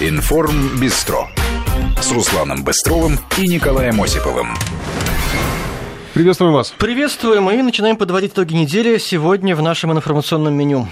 Информ Бистро с Русланом Быстровым и Николаем Осиповым. Приветствуем вас. Приветствуем и начинаем подводить итоги недели сегодня в нашем информационном меню.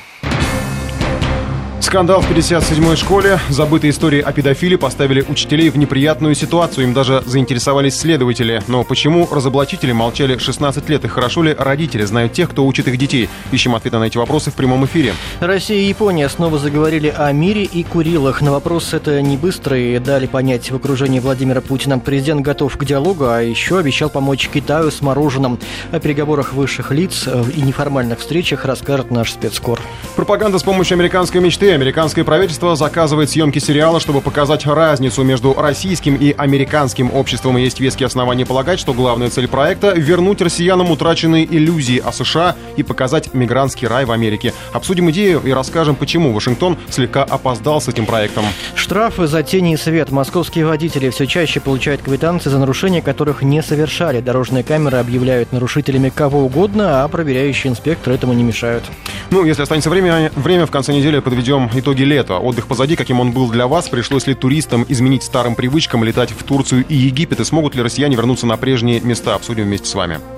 Скандал в 57-й школе. Забытые истории о педофиле поставили учителей в неприятную ситуацию. Им даже заинтересовались следователи. Но почему разоблачители молчали 16 лет? И хорошо ли родители знают тех, кто учит их детей? Ищем ответы на эти вопросы в прямом эфире. Россия и Япония снова заговорили о мире и Курилах. На вопрос это не быстро и дали понять в окружении Владимира Путина. Президент готов к диалогу, а еще обещал помочь Китаю с мороженым. О переговорах высших лиц и неформальных встречах расскажет наш спецкор. Пропаганда с помощью американской мечты Американское правительство заказывает съемки сериала, чтобы показать разницу между российским и американским обществом. Есть веские основания полагать, что главная цель проекта – вернуть россиянам утраченные иллюзии о США и показать мигрантский рай в Америке. Обсудим идею и расскажем, почему Вашингтон слегка опоздал с этим проектом. Штрафы за тени и свет. Московские водители все чаще получают квитанции за нарушения, которых не совершали. Дорожные камеры объявляют нарушителями кого угодно, а проверяющие инспекторы этому не мешают. Ну, если останется время, время в конце недели подведем итоги лета. Отдых позади, каким он был для вас, пришлось ли туристам изменить старым привычкам, летать в Турцию и Египет, и смогут ли россияне вернуться на прежние места, обсудим вместе с вами.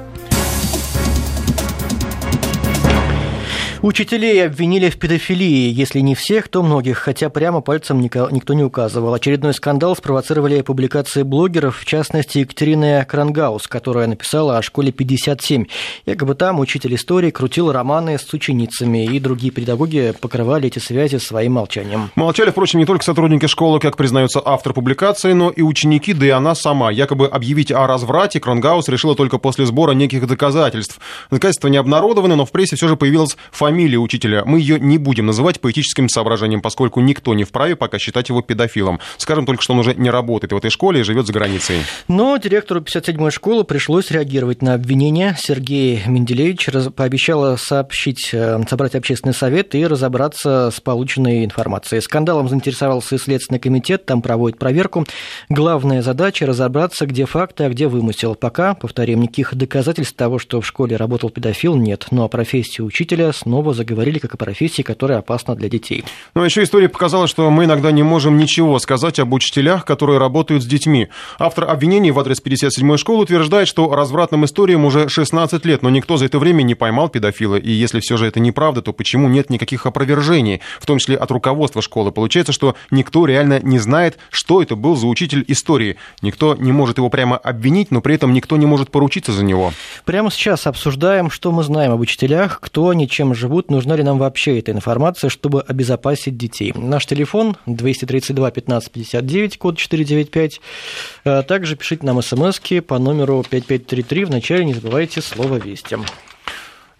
Учителей обвинили в педофилии. Если не всех, то многих, хотя прямо пальцем никто не указывал. Очередной скандал спровоцировали публикации блогеров, в частности, Екатерины Крангаус, которая написала о школе 57. Якобы там учитель истории крутил романы с ученицами, и другие педагоги покрывали эти связи своим молчанием. Молчали, впрочем, не только сотрудники школы, как признается автор публикации, но и ученики, да и она сама. Якобы объявить о разврате Крангаус решила только после сбора неких доказательств. Доказательства не обнародованы, но в прессе все же появилась фамилия фамилия учителя. Мы ее не будем называть по этическим соображениям, поскольку никто не вправе пока считать его педофилом. Скажем только, что он уже не работает в этой школе и живет за границей. Но директору 57-й школы пришлось реагировать на обвинения. Сергей Менделевич пообещал сообщить, э, собрать общественный совет и разобраться с полученной информацией. Скандалом заинтересовался и Следственный комитет, там проводит проверку. Главная задача – разобраться, где факты, а где вымысел. Пока, повторим, никаких доказательств того, что в школе работал педофил, нет. Но о профессии учителя снова снова заговорили как о профессии, которая опасна для детей. Но еще история показала, что мы иногда не можем ничего сказать об учителях, которые работают с детьми. Автор обвинений в адрес 57-й школы утверждает, что развратным историям уже 16 лет, но никто за это время не поймал педофила. И если все же это неправда, то почему нет никаких опровержений, в том числе от руководства школы? Получается, что никто реально не знает, что это был за учитель истории. Никто не может его прямо обвинить, но при этом никто не может поручиться за него. Прямо сейчас обсуждаем, что мы знаем об учителях, кто они чем живут живут, нужна ли нам вообще эта информация, чтобы обезопасить детей. Наш телефон 232 15 59, код 495. А также пишите нам смс по номеру 5533. Вначале не забывайте слово «Вести».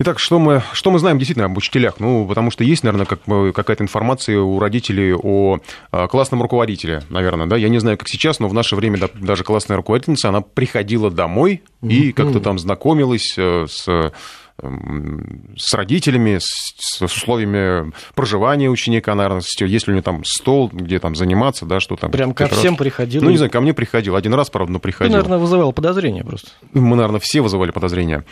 Итак, что мы, что мы знаем действительно об учителях? Ну, потому что есть, наверное, как, какая-то информация у родителей о а, классном руководителе, наверное, да? Я не знаю, как сейчас, но в наше время даже классная руководительница, она приходила домой и как-то там знакомилась э, с с родителями, с, условиями проживания ученика, наверное, есть ли у него там стол, где там заниматься, да, что там. Прям ко всем раз... приходил? Ну, не знаю, ко мне приходил. Один раз, правда, но приходил. Ты, наверное, вызывал подозрения просто. Мы, наверное, все вызывали подозрения.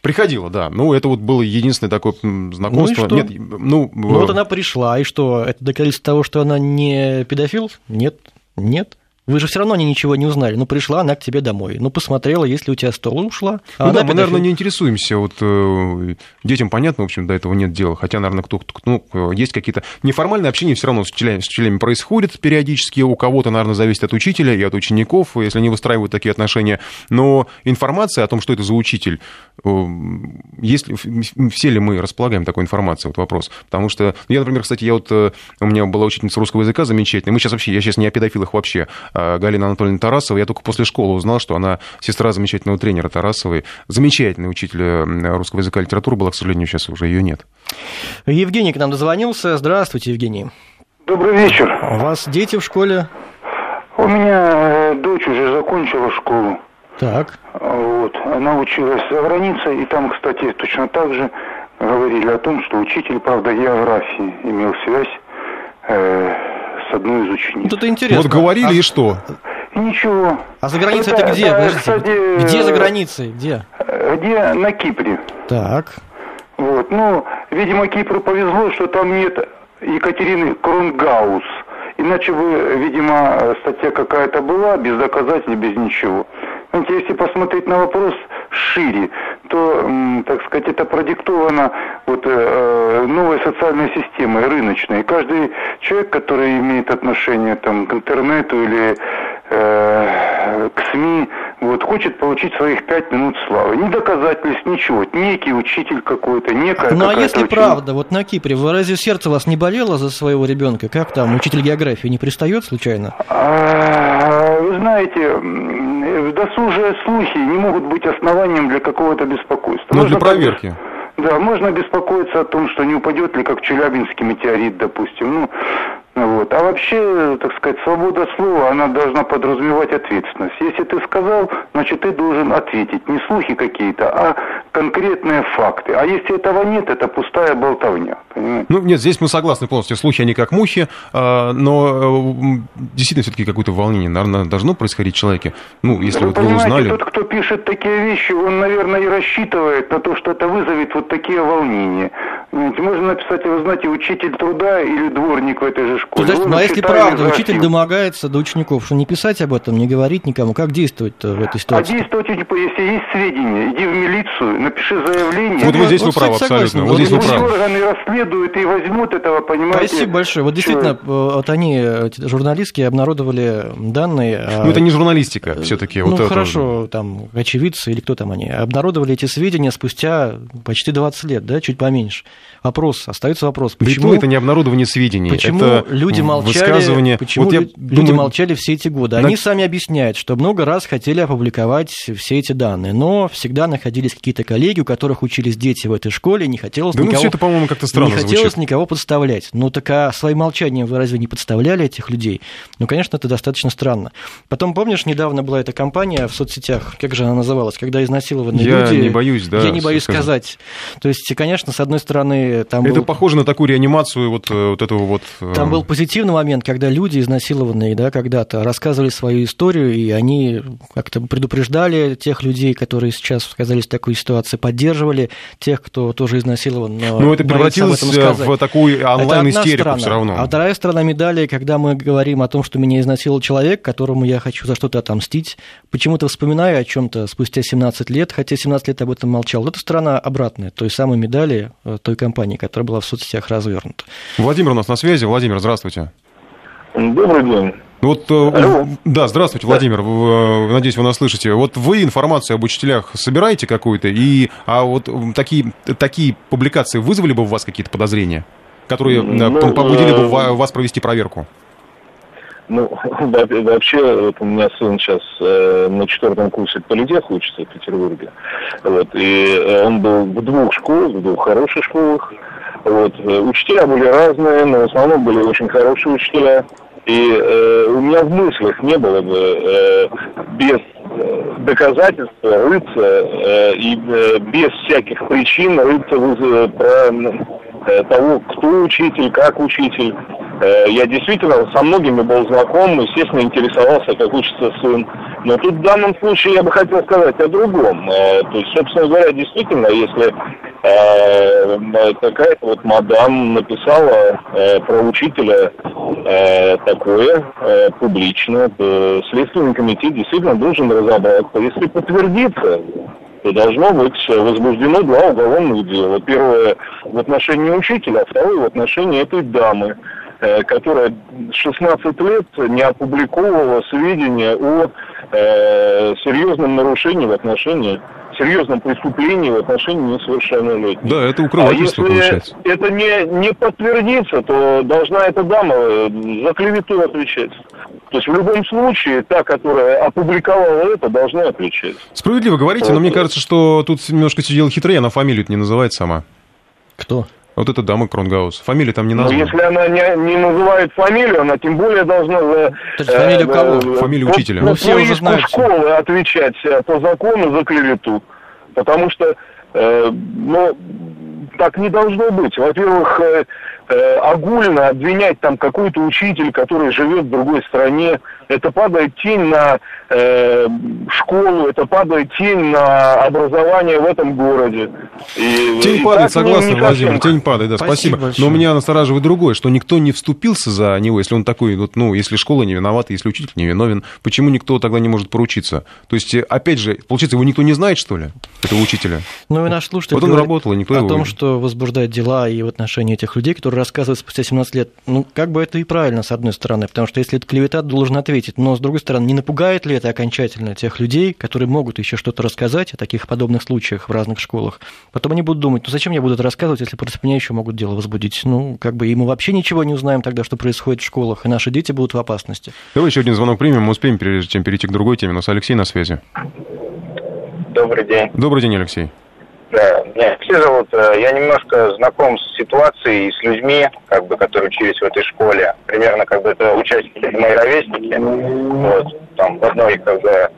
Приходила, да. Ну, это вот было единственное такое знакомство. Ну, и что? Нет, ну, ну, вот она пришла, и что? Это доказательство того, что она не педофил? Нет, нет. Вы же все равно они ничего не узнали. Ну, пришла она к тебе домой. Ну, посмотрела, если у тебя стол, и ушла. А ну да, мы, наверное, не интересуемся. Вот э, детям понятно, в общем, до этого нет дела. Хотя, наверное, кто, кто ну, есть какие-то... Неформальные общения все равно с учителями, с учителями происходит периодически. У кого-то, наверное, зависит от учителя и от учеников, если они выстраивают такие отношения. Но информация о том, что это за учитель, э, есть, все ли мы располагаем такой информацией? Вот вопрос. Потому что, я, например, кстати, я вот... Э, у меня была учительница русского языка замечательная. Мы сейчас вообще... Я сейчас не о педофилах вообще Галина Анатольевна Тарасова. Я только после школы узнал, что она сестра замечательного тренера Тарасовой, замечательный учитель э, русского языка и литературы была, к сожалению, сейчас уже ее нет. Евгений к нам дозвонился. Здравствуйте, Евгений. Добрый вечер. У вас дети в школе? У меня э, дочь уже закончила школу. Так. Вот. Она училась за границей, и там, кстати, точно так же говорили о том, что учитель, правда, географии имел связь э, с одной из учениц. Вот это интересно. Вот говорили а... и что? Ничего. А за границей это, это где? Это, кстати, где за границей? Где? Где? На Кипре. Так. Вот. Ну, видимо, Кипру повезло, что там нет Екатерины Кронгаус. Иначе бы, видимо, статья какая-то была, без доказательств, без ничего. Знаете, если посмотреть на вопрос шире, то, так сказать, это продиктовано вот, э, новой социальной системой, рыночной. каждый человек, который имеет отношение там, к интернету или э, к СМИ, вот, хочет получить своих пять минут славы. Ни доказательств, ничего. Некий учитель какой-то, некая Ну а если учитель... правда, вот на Кипре, вы разве сердце вас не болело за своего ребенка? Как там, учитель географии не пристает случайно? А, вы знаете, досужие слухи не могут быть основанием для какого-то беспокойства. Ну, для проверки. Да, можно беспокоиться о том, что не упадет ли, как Челябинский метеорит, допустим. Ну, вот. А вообще, так сказать, свобода слова, она должна подразумевать ответственность. Если ты сказал, значит, ты должен ответить. Не слухи какие-то, а конкретные факты. А если этого нет, это пустая болтовня. Понимаете? Ну, нет, здесь мы согласны полностью. Слухи, они как мухи, а, но действительно все-таки какое-то волнение, наверное, должно происходить в человеке. Ну, если вы вот вы узнали... тот, кто пишет такие вещи, он, наверное, и рассчитывает на то, что это вызовет вот такие волнения. Можно написать, вы знаете, учитель труда или дворник в этой же школе. Подождите, ну а если правда, учитель домогается до учеников, что не писать об этом, не говорить никому, как действовать в этой ситуации? А действовать, типа, если есть сведения, иди в милицию, напиши заявление. Вот вы здесь вот, вы правы, абсолютно. Вот здесь вы правы. органы расследуют и возьмут этого, понимаете? Спасибо большое. Вот действительно, э, вот они, журналистки, обнародовали данные. А ну, это не журналистика все-таки. Ну, вот хорошо, это... там, очевидцы или кто там они, обнародовали эти сведения спустя почти 20 лет, да, чуть поменьше. Вопрос, остается вопрос, почему... Да это не обнародование сведений, почему это люди молчали, почему вот люди думаю... молчали все эти годы? Они на... сами объясняют, что много раз хотели опубликовать все эти данные, но всегда находились какие-то коллеги, у которых учились дети в этой школе, не хотелось да, никого... Ну, все это, по-моему, как-то странно Не хотелось звучит. никого подставлять. Ну, так а своим молчанием вы разве не подставляли этих людей? Ну, конечно, это достаточно странно. Потом, помнишь, недавно была эта кампания в соцсетях, как же она называлась, когда изнасилованные я люди... Я не боюсь, да. Я не боюсь сказать. То есть, конечно, с одной стороны... Там это был... похоже на такую реанимацию вот, э, вот этого вот... Э, там был позитивный момент, когда люди изнасилованные да, когда-то рассказывали свою историю, и они как-то предупреждали тех людей, которые сейчас оказались в такой ситуации, поддерживали тех, кто тоже изнасилован. Но ну, это превратилось в такую онлайн-истерику все равно. А вторая сторона медали, когда мы говорим о том, что меня изнасиловал человек, которому я хочу за что-то отомстить, почему-то вспоминаю о чем-то спустя 17 лет, хотя 17 лет об этом молчал. Вот эта сторона обратная, той самой медали э, той компании, которая была в соцсетях развернута. Владимир у нас на связи. Владимир, здравствуйте. Добрый день. Вот, э, Алло. да, здравствуйте, Владимир. Да. Надеюсь, вы нас слышите. Вот вы информацию об учителях собираете какую-то, и а вот такие, такие публикации вызвали бы у вас какие-то подозрения, которые ну, побудили бы э, вас провести проверку? Ну, вообще, вот у меня сын сейчас э, на четвертом курсе политеха учится в Петербурге. Вот, и он был в двух школах, в двух хороших школах. Вот, учителя были разные, но в основном были очень хорошие учителя. И э, у меня в мыслях не было бы э, без э, доказательств рыться э, и э, без всяких причин рыться в, про э, того, кто учитель, как учитель. Э, я действительно со многими был знаком, естественно, интересовался, как учится сын. Но тут в данном случае я бы хотел сказать о другом. Э, то есть, собственно говоря, действительно, если э, какая-то вот мадам написала про учителя такое публично, то Следственный комитет действительно должен разобраться. Если подтвердится, то должно быть возбуждено два уголовных дела. Первое в отношении учителя, а второе в отношении этой дамы. Э, которая 16 лет не опубликовывала сведения о э, серьезном нарушении в отношении серьезном преступлении в отношении несовершеннолетних. Да, это укрывательство а если получается. это не, не подтвердится, то должна эта дама за клевету отвечать. То есть в любом случае та, которая опубликовала это, должна отвечать. Справедливо говорите, вот. но мне кажется, что тут немножко сидел хитрее, она фамилию не называет сама. Кто? Вот эта дама Кронгаус. Фамилия там не названа. Но если она не, не называет фамилию, она тем более должна за... То есть фамилию э, кого? Э, фамилию учителя. Ну, все уже знают. школы отвечать э, по закону за клевету. Потому что, э, ну, так не должно быть. Во-первых, э, огульно обвинять там какой-то учитель, который живет в другой стране, это падает тень на э, школу, это падает тень на образование в этом городе. И, тень и падает, согласен, Владимир, тень падает, да, спасибо. спасибо. Но меня настораживает другое, что никто не вступился за него, если он такой, вот, ну, если школа не виновата, если учитель не виновен, почему никто тогда не может поручиться? То есть, опять же, получается, его никто не знает, что ли, этого учителя? Ну, и наш слушатель вот он работал, и никто о его... том, что возбуждает дела и в отношении этих людей, которые рассказывают спустя 17 лет, ну, как бы это и правильно, с одной стороны, потому что если это клевета, должен ответить, но, с другой стороны, не напугает ли это окончательно тех людей, которые могут еще что-то рассказать о таких подобных случаях в разных школах? Потом они будут думать, ну, зачем я буду это рассказывать, если против меня еще могут дело возбудить? Ну, как бы и мы вообще ничего не узнаем тогда, что происходит в школах, и наши дети будут в опасности. Давай еще один звонок примем, мы успеем, прежде чем перейти к другой теме. У нас Алексей на связи. Добрый день. Добрый день, Алексей. Да, меня все зовут. Э, я немножко знаком с ситуацией, с людьми, как бы, которые учились в этой школе. Примерно как бы это участники мои ровесники. Вот, там в одной как бы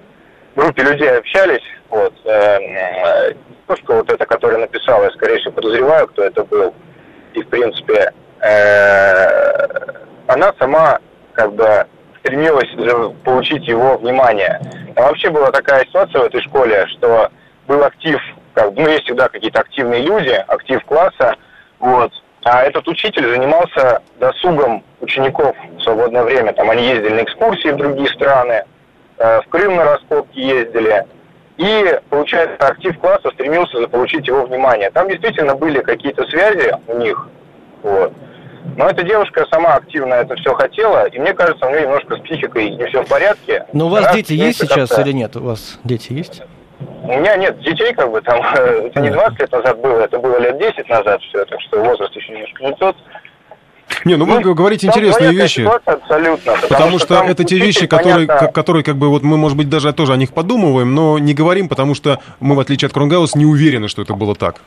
группе людей общались. Вот. Э, э, девушка вот эта, которая написала, я скорее всего подозреваю, кто это был. И в принципе она сама как бы стремилась получить его внимание. А вообще была такая ситуация в этой школе, что был актив как, ну, есть всегда какие-то активные люди, актив класса, вот. А этот учитель занимался досугом учеников в свободное время. Там они ездили на экскурсии в другие страны, э, в Крым на раскопки ездили. И, получается, актив класса стремился заполучить его внимание. Там действительно были какие-то связи у них. Вот. Но эта девушка сама активно это все хотела, и мне кажется, у нее немножко с психикой не все в порядке. Но у вас Раз дети есть сейчас или нет? У вас дети есть? У меня нет детей, как бы там, это не 20 лет назад было, это было лет 10 назад все, так что возраст еще немножко не тот. Не, ну вы ну, говорите интересные вещи. Абсолютно. Потому, потому что, что это те вещи, которые, понятно... которые, как бы, вот мы, может быть, даже тоже о них подумываем, но не говорим, потому что мы, в отличие от Кронгаус, не уверены, что это было так.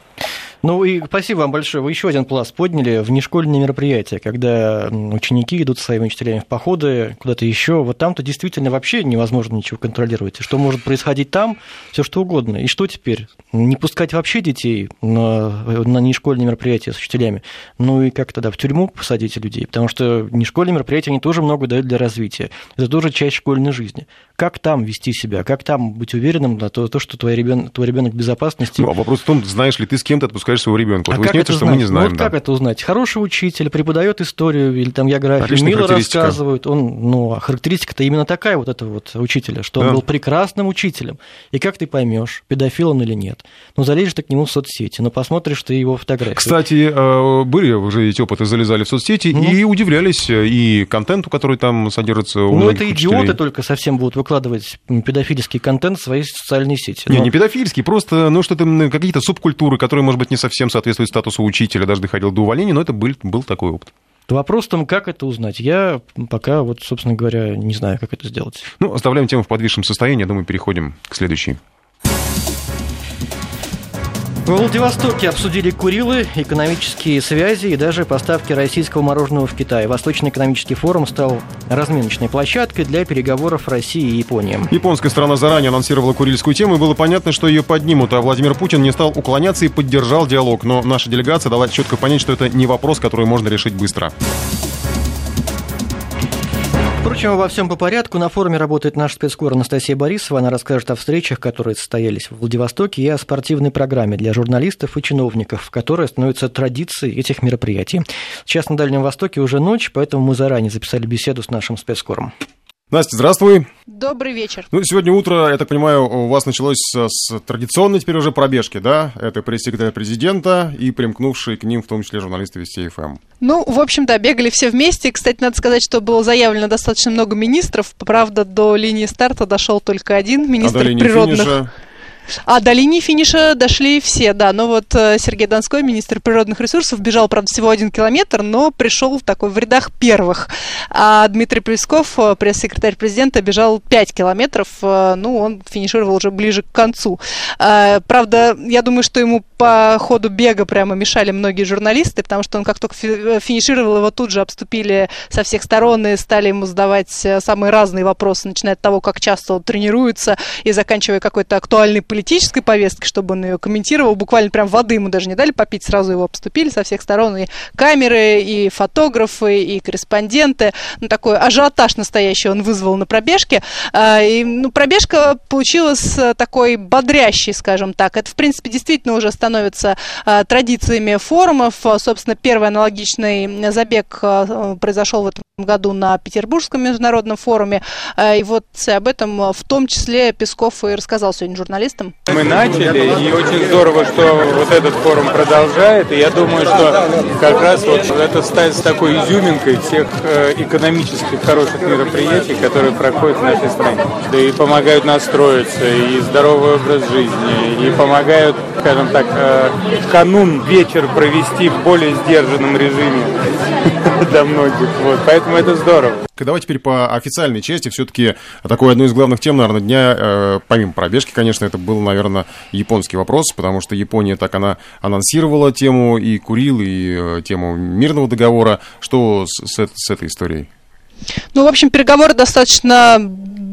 Ну и спасибо вам большое. Вы еще один пласт подняли. Внешкольные мероприятия, когда ученики идут со своими учителями в походы куда-то еще. Вот там-то действительно вообще невозможно ничего контролировать. Что может происходить там, все что угодно. И что теперь? Не пускать вообще детей на, на нешкольные мероприятия с учителями. Ну и как тогда в тюрьму посадить людей? Потому что нешкольные мероприятия, они тоже много дают для развития. Это тоже часть школьной жизни. Как там вести себя? Как там быть уверенным на то, то что твой ребенок, твой ребенок в безопасности? Ну, а вопрос в том, знаешь ли ты с кем-то отпускаешь скажешь своего ребенка. Вот а выясняется, что мы не знаем. Ну, вот да. как это узнать? Хороший учитель преподает историю или там географию, мило рассказывают. Он, ну, а характеристика-то именно такая вот этого вот учителя, что да. он был прекрасным учителем. И как ты поймешь, педофил он или нет? Ну, залезешь ты к нему в соцсети, ну, посмотришь ты его фотографии. Кстати, э, были уже эти опыты, залезали в соцсети ну. и удивлялись э, и контенту, который там содержится у Ну, это идиоты учителей. только совсем будут выкладывать педофильский контент в свои социальные сети. Не, Но... не педофильский, просто, ну, что-то, какие-то субкультуры, которые, может быть, не совсем соответствует статусу учителя, даже доходил до увольнения, но это был, был такой опыт. Вопрос в том, как это узнать. Я пока, вот, собственно говоря, не знаю, как это сделать. Ну, оставляем тему в подвисшем состоянии. Я думаю, переходим к следующей. В Владивостоке обсудили Курилы, экономические связи и даже поставки российского мороженого в Китай. Восточный экономический форум стал разменочной площадкой для переговоров России и Японии. Японская страна заранее анонсировала Курильскую тему, и было понятно, что ее поднимут, а Владимир Путин не стал уклоняться и поддержал диалог. Но наша делегация дала четко понять, что это не вопрос, который можно решить быстро. Впрочем, во всем по порядку. На форуме работает наш спецкор Анастасия Борисова. Она расскажет о встречах, которые состоялись в Владивостоке, и о спортивной программе для журналистов и чиновников, которая становится традицией этих мероприятий. Сейчас на Дальнем Востоке уже ночь, поэтому мы заранее записали беседу с нашим спецкором. Настя, здравствуй. Добрый вечер. Ну, сегодня утро, я так понимаю, у вас началось с традиционной теперь уже пробежки, да? Это пресс-секретарь президента и примкнувшие к ним, в том числе, журналисты Вести ФМ. Эм. Ну, в общем-да, бегали все вместе. Кстати, надо сказать, что было заявлено достаточно много министров. Правда, до линии старта дошел только один министр а до линии природных... Финиша... А до линии финиша дошли все, да. Но вот э, Сергей Донской, министр природных ресурсов, бежал, правда, всего один километр, но пришел такой в рядах первых. А Дмитрий Плесков, э, пресс-секретарь президента, бежал 5 километров. Э, ну, он финишировал уже ближе к концу. Правда, я думаю, что ему по ходу бега прямо мешали многие журналисты, потому что он как только финишировал, его тут же обступили со всех сторон и стали ему задавать самые разные вопросы, начиная от того, как часто он тренируется и заканчивая какой-то актуальной политикой политической повестки, чтобы он ее комментировал. Буквально прям воды ему даже не дали попить, сразу его обступили со всех сторон. И камеры, и фотографы, и корреспонденты. Ну, такой ажиотаж настоящий он вызвал на пробежке. А, и, ну, пробежка получилась такой бодрящей, скажем так. Это, в принципе, действительно уже становится а, традициями форумов. Собственно, первый аналогичный забег а, произошел в этом году на Петербургском международном форуме. И вот об этом в том числе Песков и рассказал сегодня журналистам. Мы начали, и очень здорово, что вот этот форум продолжает. И я думаю, что как раз вот это станет такой изюминкой всех э, экономических хороших мероприятий, которые проходят в нашей стране. Да и помогают настроиться, и здоровый образ жизни, и помогают, скажем так, э, канун вечер провести в более сдержанном режиме для многих. Вот. Поэтому это здорово. Давай теперь по официальной части. Все-таки такой одной из главных тем, наверное, дня, э, помимо пробежки, конечно, это был, наверное, японский вопрос, потому что Япония так она анонсировала тему и Курил, и тему мирного договора. Что с, с, с этой историей? Ну, в общем, переговоры достаточно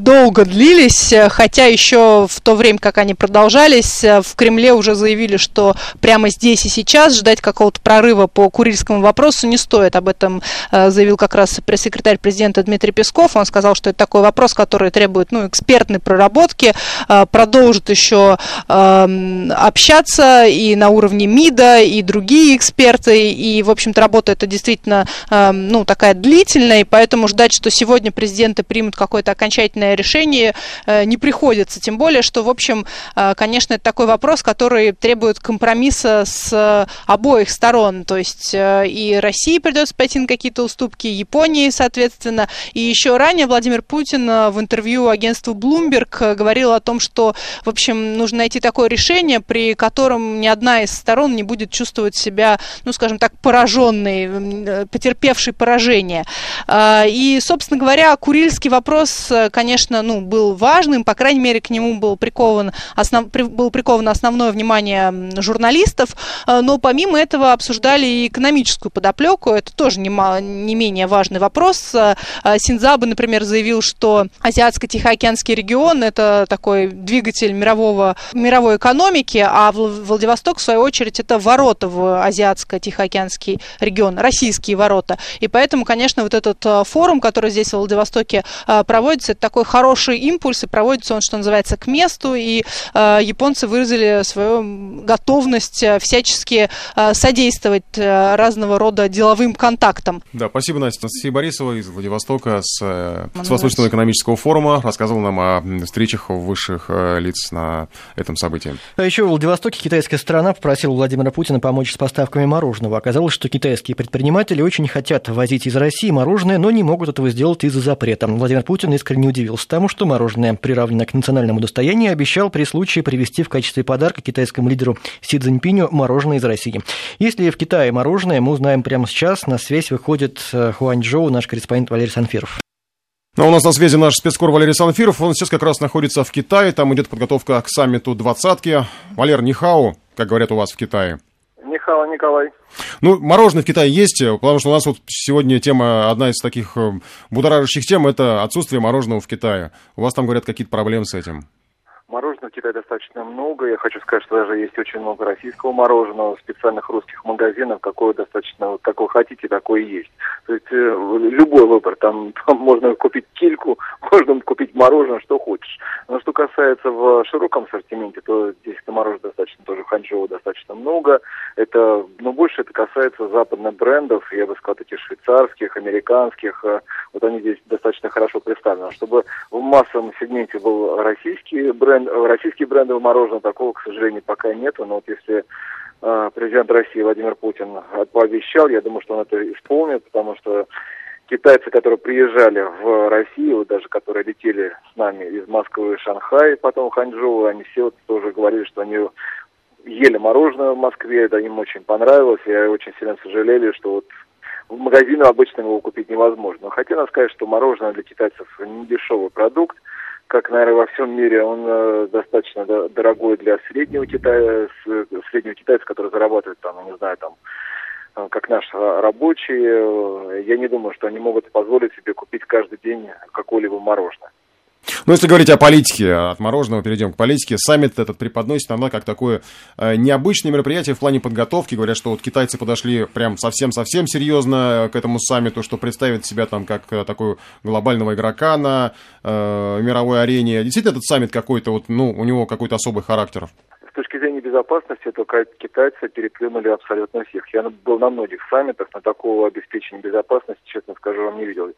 долго длились, хотя еще в то время, как они продолжались, в Кремле уже заявили, что прямо здесь и сейчас ждать какого-то прорыва по курильскому вопросу не стоит. Об этом э, заявил как раз пресс-секретарь президента Дмитрий Песков. Он сказал, что это такой вопрос, который требует ну, экспертной проработки, э, продолжит еще эм, общаться и на уровне МИДа, и другие эксперты, и, в общем-то, работа это действительно эм, ну, такая длительная, и поэтому ждать, что сегодня президенты примут какое-то окончательное решение э, не приходится. Тем более, что, в общем, э, конечно, это такой вопрос, который требует компромисса с обоих сторон. То есть э, и России придется пойти на какие-то уступки, Японии, соответственно. И еще ранее Владимир Путин в интервью агентству Bloomberg говорил о том, что, в общем, нужно найти такое решение, при котором ни одна из сторон не будет чувствовать себя, ну, скажем так, пораженной, потерпевшей поражение. И, собственно говоря, Курильский вопрос, конечно, конечно, ну, был важным, по крайней мере, к нему был прикован, основ, был приковано основное внимание журналистов, э, но помимо этого обсуждали и экономическую подоплеку, это тоже не, не менее важный вопрос. Э, э, Синзабы, например, заявил, что Азиатско-Тихоокеанский регион – это такой двигатель мирового, мировой экономики, а Владивосток, в свою очередь, это ворота в Азиатско-Тихоокеанский регион, российские ворота. И поэтому, конечно, вот этот форум, который здесь в Владивостоке проводится, это такой хороший импульс, и проводится он, что называется, к месту, и э, японцы выразили свою готовность э, всячески содействовать разного рода деловым контактам. Да, спасибо, Настя. Анастасия Борисова из Владивостока с, э, с Восточного экономического форума рассказывала нам о встречах высших э, лиц на этом событии. А еще в Владивостоке китайская сторона попросила Владимира Путина помочь с поставками мороженого. Оказалось, что китайские предприниматели очень хотят возить из России мороженое, но не могут этого сделать из-за запрета. Владимир Путин искренне удивился тому, что мороженое, приравнено к национальному достоянию, обещал при случае привезти в качестве подарка китайскому лидеру Си Цзиньпиню мороженое из России. Если в Китае мороженое, мы узнаем прямо сейчас. На связь выходит э, Хуанчжоу, наш корреспондент Валерий Санфиров. Но ну, у нас на связи наш спецкор Валерий Санфиров. Он сейчас как раз находится в Китае. Там идет подготовка к саммиту двадцатки. Валер, нихау, как говорят у вас в Китае. Нихао, Николай. Ну, мороженое в Китае есть, потому что у нас вот сегодня тема, одна из таких э, будоражащих тем, это отсутствие мороженого в Китае. У вас там, говорят, какие-то проблемы с этим? Китае достаточно много. Я хочу сказать, что даже есть очень много российского мороженого специальных русских магазинах. Какое достаточно, какое хотите, такое есть. То есть э, любой выбор. Там, там можно купить кильку, можно купить мороженое, что хочешь. Но что касается в широком ассортименте, то здесь это мороженое достаточно тоже ханчжоу достаточно много. Это, но больше это касается западных брендов, я бы сказал, таких швейцарских, американских. Э, вот они здесь достаточно хорошо представлены. Чтобы в массовом сегменте был российский бренд, бренд, российские бренды мороженого такого, к сожалению, пока нету. Но вот если э, президент России Владимир Путин пообещал, я думаю, что он это исполнит, потому что китайцы, которые приезжали в Россию, даже которые летели с нами из Москвы в Шанхай, потом Ханчжоу, они все вот тоже говорили, что они ели мороженое в Москве, это им очень понравилось, и очень сильно сожалели, что вот в магазине обычно его купить невозможно. Хотя надо сказать, что мороженое для китайцев не дешевый продукт, как, наверное, во всем мире, он э, достаточно дорогой для среднего китая, среднего китайца, который зарабатывает там, не знаю, там, э, как наши рабочие. Я не думаю, что они могут позволить себе купить каждый день какое-либо мороженое. Ну, если говорить о политике, от мороженого перейдем к политике, саммит этот преподносит она как такое э, необычное мероприятие в плане подготовки. Говорят, что вот китайцы подошли прям совсем-совсем серьезно к этому саммиту, что представит себя там как э, такой глобального игрока на э, мировой арене. Действительно, этот саммит какой-то, вот, ну, у него какой-то особый характер? Безопасности, то китайцы переплюнули абсолютно всех. Я был на многих саммитах, но такого обеспечения безопасности, честно скажу, вам не видел.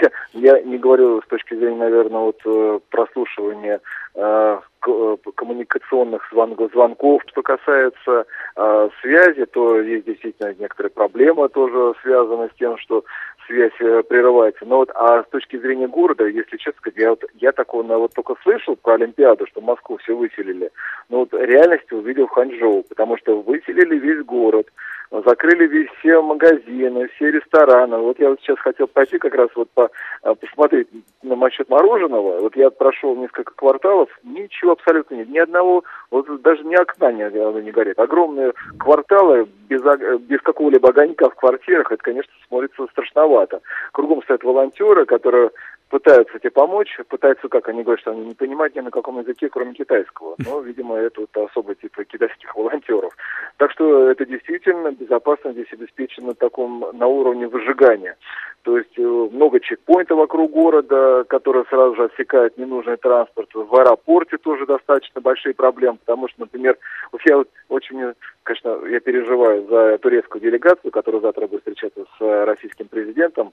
Я, я не говорю с точки зрения, наверное, вот э, прослушивания э, э, коммуникационных звонков, звонков. Что касается э, связи, то есть действительно некоторые проблемы тоже связаны с тем, что связь э, прерывается. Но вот, а с точки зрения города, если честно сказать, я, вот, я такого ну, вот только слышал про Олимпиаду, что Москву все выселили. Но вот реальность увидел Ханчжоу, потому что выселили весь город, закрыли все магазины, все рестораны. Вот я вот сейчас хотел пойти как раз вот по, а, посмотреть на насчет мороженого. Вот я прошел несколько кварталов, ничего абсолютно нет, ни одного, вот даже ни окна не, не горит. Огромные кварталы без, без какого-либо огонька в квартирах, это, конечно, смотрится страшновато. Кругом стоят волонтеры, которые пытаются тебе помочь, пытаются, как они говорят, что они не понимают ни на каком языке, кроме китайского. Но, видимо, это вот особый тип китайских волонтеров. Так что это действительно безопасность здесь обеспечена на таком, на уровне выжигания. То есть э, много чекпоинтов вокруг города, которые сразу же отсекают ненужный транспорт. В аэропорте тоже достаточно большие проблемы, потому что, например, вот я вот очень, конечно, я переживаю за турецкую делегацию, которая завтра будет встречаться с российским президентом.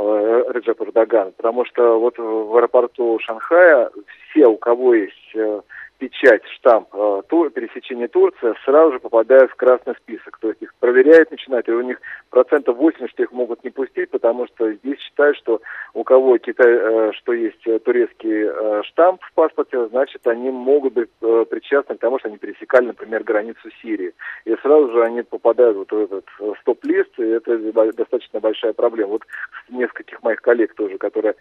Э, Реджеп Эрдоган, потому что вот в аэропорту Шанхая все, у кого есть э, печать, штамп э, тур, пересечения Турции, сразу же попадают в красный список. То есть их проверяют, начинают, и у них процентов 80 что их могут не пустить, потому что здесь считают, что у кого Китай, э, что есть э, турецкий э, штамп в паспорте, значит, они могут быть причастны к тому, что они пересекали, например, границу Сирии. И сразу же они попадают вот в этот стоп-лист, и это достаточно большая проблема. Вот нескольких моих коллег тоже, которые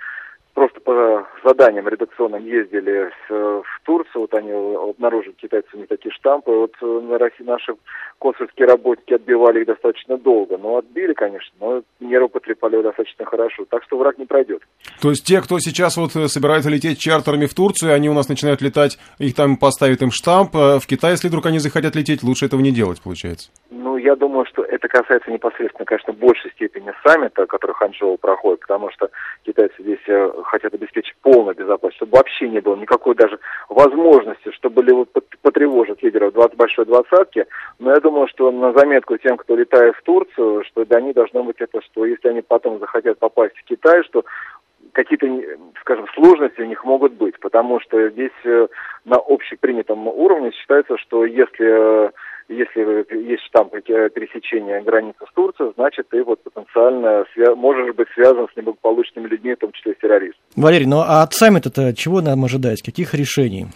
просто по заданиям редакционным ездили в, в Турцию, вот они обнаружили китайцы не такие штампы, вот э, на России наши консульские работники отбивали их достаточно долго, но отбили, конечно, но нервы потрепали достаточно хорошо, так что враг не пройдет. То есть те, кто сейчас вот э, собирается лететь чартерами в Турцию, они у нас начинают летать, их там поставят им штамп, а в Китай, если вдруг они захотят лететь, лучше этого не делать, получается? Ну, я думаю, что это касается непосредственно, конечно, в большей степени саммита, который Ханчжоу проходит, потому что китайцы здесь хотят обеспечить полную безопасность, чтобы вообще не было никакой даже возможности, чтобы вот потревожить лидеров 20 большой двадцатки. Но я думаю, что на заметку тем, кто летает в Турцию, что для них должно быть это, что если они потом захотят попасть в Китай, что какие-то, скажем, сложности у них могут быть, потому что здесь э, на общепринятом уровне считается, что если э, если есть штамп пересечения границы с Турцией, значит, ты вот потенциально свя- можешь быть связан с неблагополучными людьми, в том числе с террористами. Валерий, ну а от саммита-то чего нам ожидать? Каких решений?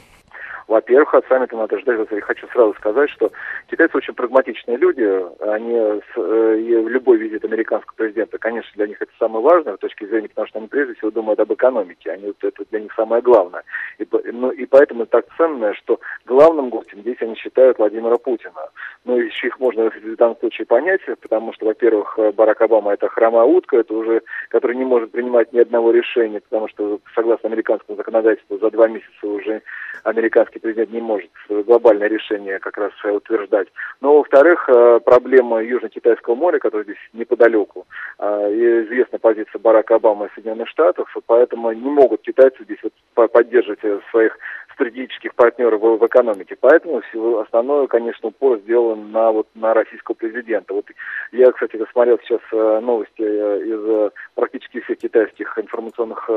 Во-первых, от саммита надо ждать, я хочу сразу сказать, что китайцы очень прагматичные люди, они с, э, любой визит американского президента, конечно, для них это самое важное, с точки зрения, потому что они прежде всего думают об экономике, они, это для них самое главное. И, ну, и поэтому так ценно, что главным гостем здесь они считают Владимира Путина. Ну, еще их можно в данном случае понять, потому что, во-первых, Барак Обама это хромая утка, это уже, который не может принимать ни одного решения, потому что, согласно американскому законодательству, за два месяца уже американский президент не может глобальное решение как раз утверждать. Но, во-вторых, э, проблема Южно-Китайского моря, которая здесь неподалеку, э, известна позиция Барака Обамы и Соединенных Штатов, поэтому не могут китайцы здесь поддерживать своих стратегических партнеров в, экономике. Поэтому основной, конечно, упор сделан на, вот, на российского президента. Вот я, кстати, смотрел сейчас новости из практически всех китайских информационных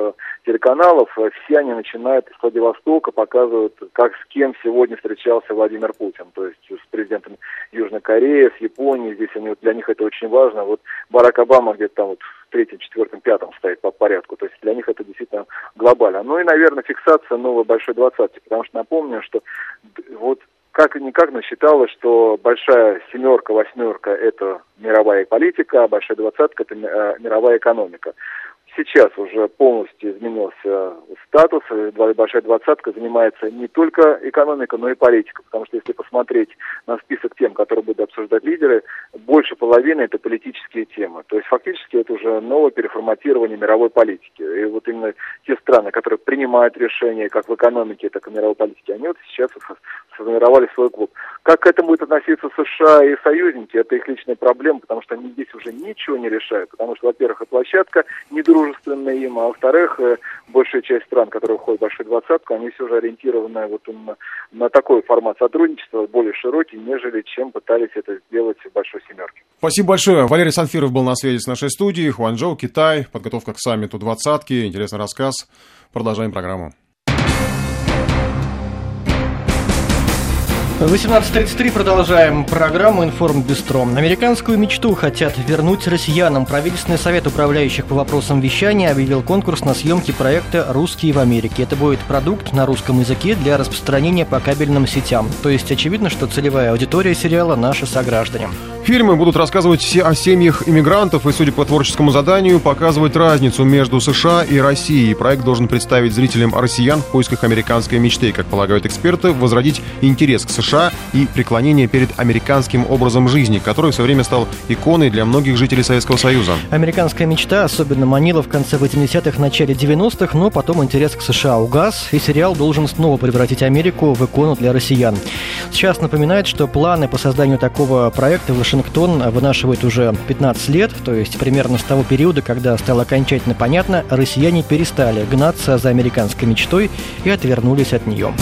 телеканалов. Все они начинают из Владивостока, показывают, как с кем сегодня встречался Владимир Путин. То есть с президентом Южной Кореи, с Японией. Здесь они, для них это очень важно. Вот Барак Обама где-то там вот третьем, четвертом, пятом стоит по порядку. То есть для них это действительно глобально. Ну и, наверное, фиксация новой большой двадцатки. Потому что напомню, что вот как никак, но считалось, что большая семерка, восьмерка – это мировая политика, а большая двадцатка – это э, мировая экономика. Сейчас уже полностью изменился статус. Большая двадцатка занимается не только экономикой, но и политикой. Потому что если посмотреть на список тем, которые будут обсуждать лидеры, больше половины это политические темы. То есть фактически это уже новое переформатирование мировой политики. И вот именно те страны, которые принимают решения как в экономике, так и в мировой политике, они вот сейчас сформировали свой клуб. Как к этому будет относиться США и союзники, это их личная проблема, потому что они здесь уже ничего не решают. Потому что, во-первых, и площадка недружественная им, а во-вторых, э, большая часть стран, которые входят в большую двадцатку, они все же ориентированы вот на, на такой формат сотрудничества, более широкий, нежели чем пытались это сделать в большой семерке. Спасибо большое. Валерий Санфиров был на связи с нашей студией. Хуанчжоу, Китай, подготовка к саммиту двадцатки. Интересный рассказ. Продолжаем программу. 18.33 продолжаем программу «Информ Бистро». Американскую мечту хотят вернуть россиянам. Правительственный совет управляющих по вопросам вещания объявил конкурс на съемки проекта «Русские в Америке». Это будет продукт на русском языке для распространения по кабельным сетям. То есть очевидно, что целевая аудитория сериала – наши сограждане. Фильмы будут рассказывать о семьях иммигрантов и, судя по творческому заданию, показывать разницу между США и Россией. Проект должен представить зрителям россиян в поисках американской мечты, как полагают эксперты, возродить интерес к США и преклонение перед американским образом жизни, который в свое время стал иконой для многих жителей Советского Союза. Американская мечта особенно манила в конце 80-х, начале 90-х, но потом интерес к США угас, и сериал должен снова превратить Америку в икону для россиян. Сейчас напоминает, что планы по созданию такого проекта Вашингтон вынашивает уже 15 лет, то есть примерно с того периода, когда стало окончательно понятно, россияне перестали гнаться за американской мечтой и отвернулись от нее.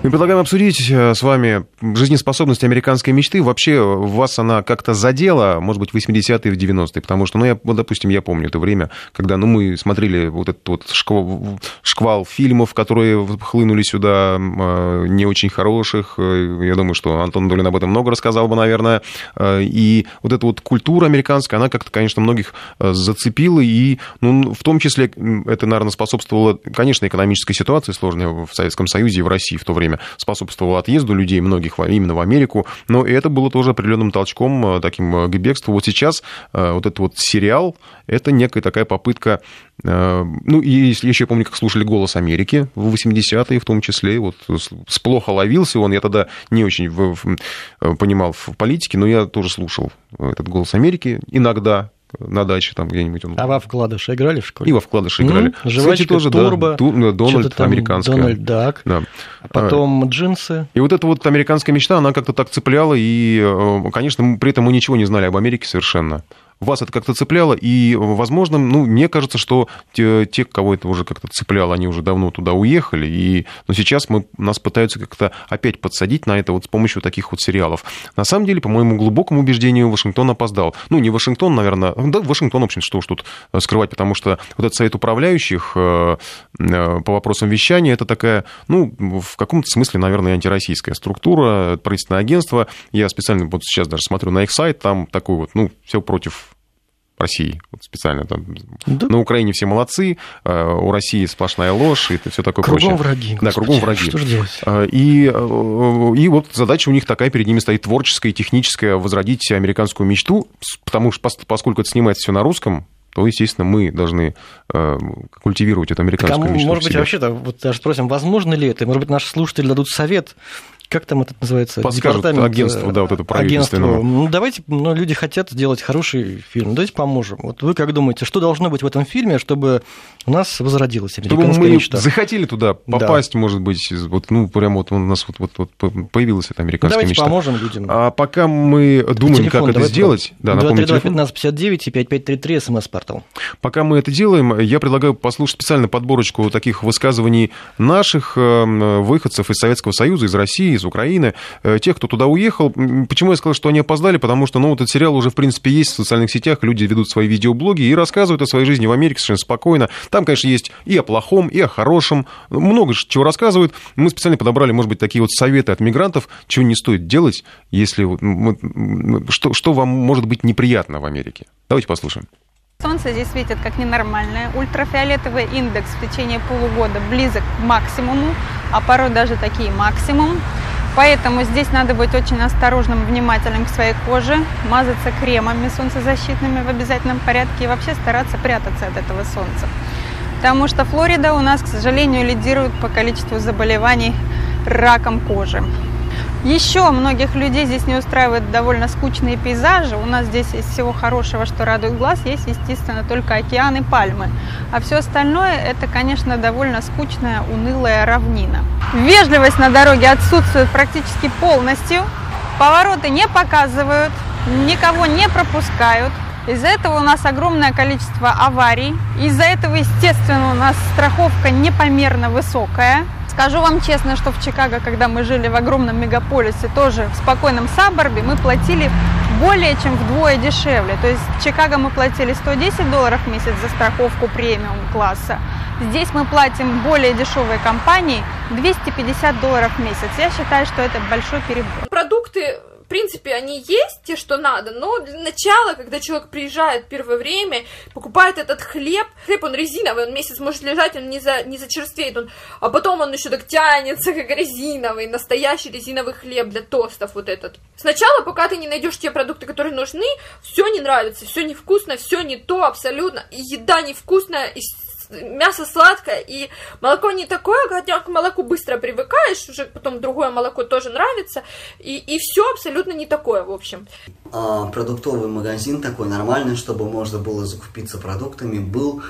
Мы предлагаем обсудить э, с вами жизнеспособность американской мечты. Вообще, вас она как-то задела, может быть, в 80-е, в 90-е, потому что, ну, я, вот, допустим, я помню это время, когда, ну, мы смотрели вот этот вот шквал, шквал фильмов, которые хлынули сюда, э, не очень хороших. Э, я думаю, что Антон Долин об этом много рассказал бы, наверное. И вот эта вот культура американская, она как-то, конечно, многих зацепила, и, ну, в том числе, это, наверное, способствовало, конечно, экономической ситуации сложной в Советском Союзе и в России в то время время способствовало отъезду людей многих именно в Америку, но это было тоже определенным толчком э, таким э, к бегству. Вот сейчас э, вот этот вот сериал, это некая такая попытка ну, и если еще помню, как слушали «Голос Америки» в 80-е в том числе, вот плохо ловился он, я тогда не очень в, в, понимал в политике, но я тоже слушал этот «Голос Америки» иногда, на даче там где-нибудь. Он... А во вкладыши играли в школе? И во вкладыши играли. Жвачка, Кстати, тоже, турбо, да, ту, Дональд американская. Дональд Дак, да. а потом а, джинсы. И вот эта вот американская мечта, она как-то так цепляла, и, э, конечно, при этом мы ничего не знали об Америке совершенно вас это как-то цепляло, и, возможно, ну, мне кажется, что те, те, кого это уже как-то цепляло, они уже давно туда уехали, и, но сейчас мы, нас пытаются как-то опять подсадить на это вот с помощью таких вот сериалов. На самом деле, по моему глубокому убеждению, Вашингтон опоздал. Ну, не Вашингтон, наверное, да, Вашингтон, в общем, что уж тут э, скрывать, потому что вот этот совет управляющих э, э, по вопросам вещания, это такая, ну, в каком-то смысле, наверное, антироссийская структура, правительственное агентство. Я специально вот сейчас даже смотрю на их сайт, там такой вот, ну, все против России. Вот специально там. Да. На Украине все молодцы, а у России сплошная ложь и все такое кругом прочее. враги. Да, кругом враги. Что же делать? А, и, э, и вот задача у них такая перед ними стоит творческая, техническая, возродить американскую мечту, потому что поскольку это снимается все на русском, то, естественно, мы должны э, культивировать эту американскую так, а мечту. Может быть, вообще-то, вот даже спросим, возможно ли это? Может быть, наши слушатели дадут совет как там это называется? Подскажут агентство, да, вот это. Агентство. Ну, давайте, ну, люди хотят сделать хороший фильм, давайте поможем. Вот вы как думаете, что должно быть в этом фильме, чтобы у нас возродилась американская чтобы мы мечта? захотели туда попасть, да. может быть, вот, ну, прямо вот у нас вот, вот, вот появилась эта американская давайте мечта. поможем людям. А пока мы думаем, телефон, как это сделать... Да, 232-1559 и 5533 смс-портал. Пока мы это делаем, я предлагаю послушать специально подборочку таких высказываний наших э, выходцев из Советского Союза, из России, из Украины, э, тех, кто туда уехал. Почему я сказал, что они опоздали? Потому что, ну, этот сериал уже, в принципе, есть в социальных сетях, люди ведут свои видеоблоги и рассказывают о своей жизни в Америке совершенно спокойно. Там, конечно, есть и о плохом, и о хорошем, много чего рассказывают. Мы специально подобрали, может быть, такие вот советы от мигрантов, чего не стоит делать, если... Что, что вам может быть неприятно в Америке? Давайте послушаем. Солнце здесь светит как ненормальное. Ультрафиолетовый индекс в течение полугода близок к максимуму, а порой даже такие максимум. Поэтому здесь надо быть очень осторожным, внимательным к своей коже, мазаться кремами солнцезащитными в обязательном порядке и вообще стараться прятаться от этого солнца. Потому что Флорида у нас, к сожалению, лидирует по количеству заболеваний раком кожи. Еще многих людей здесь не устраивают довольно скучные пейзажи. У нас здесь из всего хорошего, что радует глаз, есть, естественно, только океан и пальмы. А все остальное – это, конечно, довольно скучная, унылая равнина. Вежливость на дороге отсутствует практически полностью. Повороты не показывают, никого не пропускают. Из-за этого у нас огромное количество аварий. Из-за этого, естественно, у нас страховка непомерно высокая. Скажу вам честно, что в Чикаго, когда мы жили в огромном мегаполисе, тоже в спокойном саборбе, мы платили более чем вдвое дешевле. То есть в Чикаго мы платили 110 долларов в месяц за страховку премиум класса. Здесь мы платим более дешевой компании 250 долларов в месяц. Я считаю, что это большой перебор. Продукты принципе, они есть, те, что надо, но для начала, когда человек приезжает первое время, покупает этот хлеб, хлеб, он резиновый, он месяц может лежать, он не, за, не зачерствеет, он, а потом он еще так тянется, как резиновый, настоящий резиновый хлеб для тостов вот этот. Сначала, пока ты не найдешь те продукты, которые нужны, все не нравится, все невкусно, все не то абсолютно, и еда невкусная, и мясо сладкое, и молоко не такое, хотя к молоку быстро привыкаешь, уже потом другое молоко тоже нравится, и, и все абсолютно не такое, в общем. А, продуктовый магазин такой нормальный, чтобы можно было закупиться продуктами, был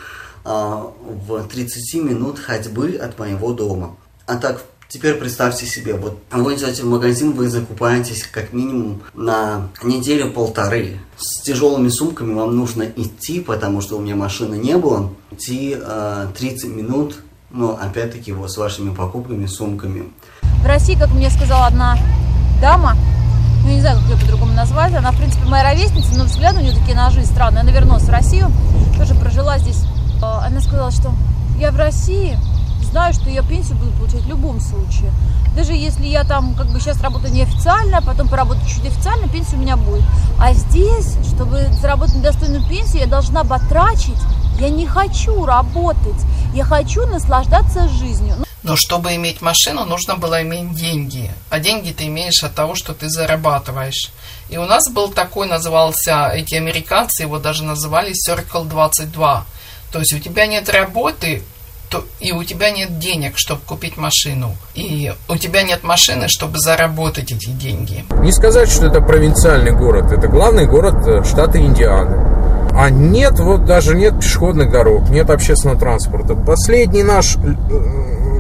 а, в 30 минут ходьбы от моего дома. А так, Теперь представьте себе, вот вы идете в магазин, вы закупаетесь как минимум на неделю-полторы. С тяжелыми сумками вам нужно идти, потому что у меня машины не было, идти э, 30 минут, но опять-таки вот с вашими покупками, сумками. В России, как мне сказала одна дама, ну, не знаю, как ее по-другому назвать, она, в принципе, моя ровесница, но взгляды у нее такие ножи странные. Она вернулась в Россию, тоже прожила здесь. Э, она сказала, что я в России, знаю, что я пенсию буду получать в любом случае. Даже если я там как бы сейчас работаю неофициально, а потом поработаю чуть официально, пенсия у меня будет. А здесь, чтобы заработать достойную пенсию, я должна батрачить. Я не хочу работать. Я хочу наслаждаться жизнью. Но чтобы иметь машину, нужно было иметь деньги. А деньги ты имеешь от того, что ты зарабатываешь. И у нас был такой, назывался, эти американцы его даже называли Circle 22. То есть у тебя нет работы, то и у тебя нет денег, чтобы купить машину, и у тебя нет машины, чтобы заработать эти деньги. Не сказать, что это провинциальный город, это главный город э, штата Индианы. А нет, вот даже нет пешеходных дорог, нет общественного транспорта. Последний наш э,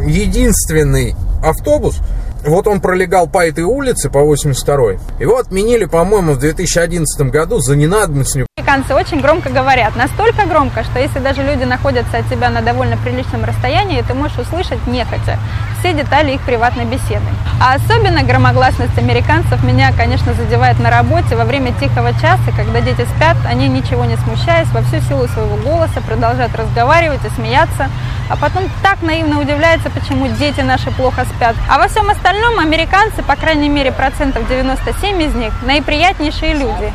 единственный автобус, вот он пролегал по этой улице, по 82-й. Его отменили, по-моему, в 2011 году за ненадобностью американцы очень громко говорят. Настолько громко, что если даже люди находятся от тебя на довольно приличном расстоянии, ты можешь услышать нехотя все детали их приватной беседы. А особенно громогласность американцев меня, конечно, задевает на работе во время тихого часа, когда дети спят, они, ничего не смущаясь, во всю силу своего голоса продолжают разговаривать и смеяться, а потом так наивно удивляются, почему дети наши плохо спят. А во всем остальном американцы, по крайней мере, процентов 97 из них, наиприятнейшие люди.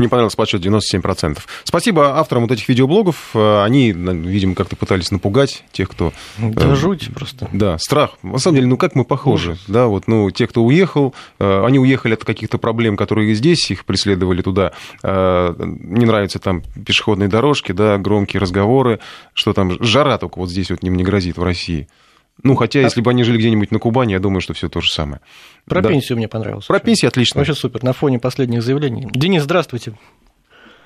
Мне понравился подсчет 97%. Спасибо авторам вот этих видеоблогов. Э, они, видимо, как-то пытались напугать тех, кто... Ну, да, э, жуть просто. Да, страх. На самом деле, ну как мы похожи? Ужас. Да, вот, ну, те, кто уехал, э, они уехали от каких-то проблем, которые здесь, их преследовали туда. Не нравятся там пешеходные дорожки, да, громкие разговоры, что там жара только вот здесь вот им не грозит в России. Ну, хотя, а... если бы они жили где-нибудь на Кубани, я думаю, что все то же самое. Про да. пенсию мне понравилось. Про пенсию отлично. Вообще супер, на фоне последних заявлений. Денис, здравствуйте.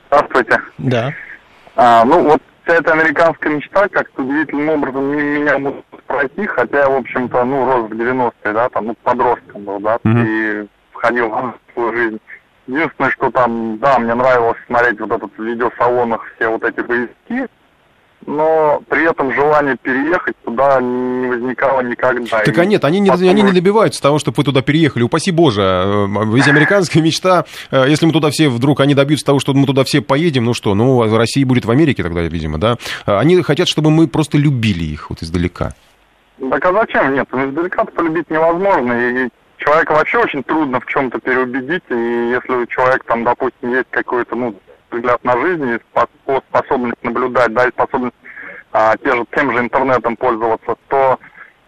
Здравствуйте. Да. А, ну, вот вся эта американская мечта как-то удивительным образом меня может пройти, хотя я, в общем-то, ну, рос в 90-е, да, там, ну, подростком был, да, mm-hmm. и входил в свою жизнь. Единственное, что там, да, мне нравилось смотреть вот этот в видеосалонах все вот эти боевики, но при этом желание переехать туда не возникало никогда. Так а нет, они не, потом... они не добиваются того, чтобы вы туда переехали. Упаси Боже, э, ведь американская мечта, э, если мы туда все вдруг, они добьются того, что мы туда все поедем, ну что, ну, Россия будет в Америке тогда, видимо, да? Они хотят, чтобы мы просто любили их вот издалека. Так а зачем? Нет, ну, издалека полюбить невозможно, и человека вообще очень трудно в чем-то переубедить, и если человек там, допустим, есть какой-то, ну, взгляд на жизнь, способность наблюдать, да, и способность а, те же, тем же интернетом пользоваться, то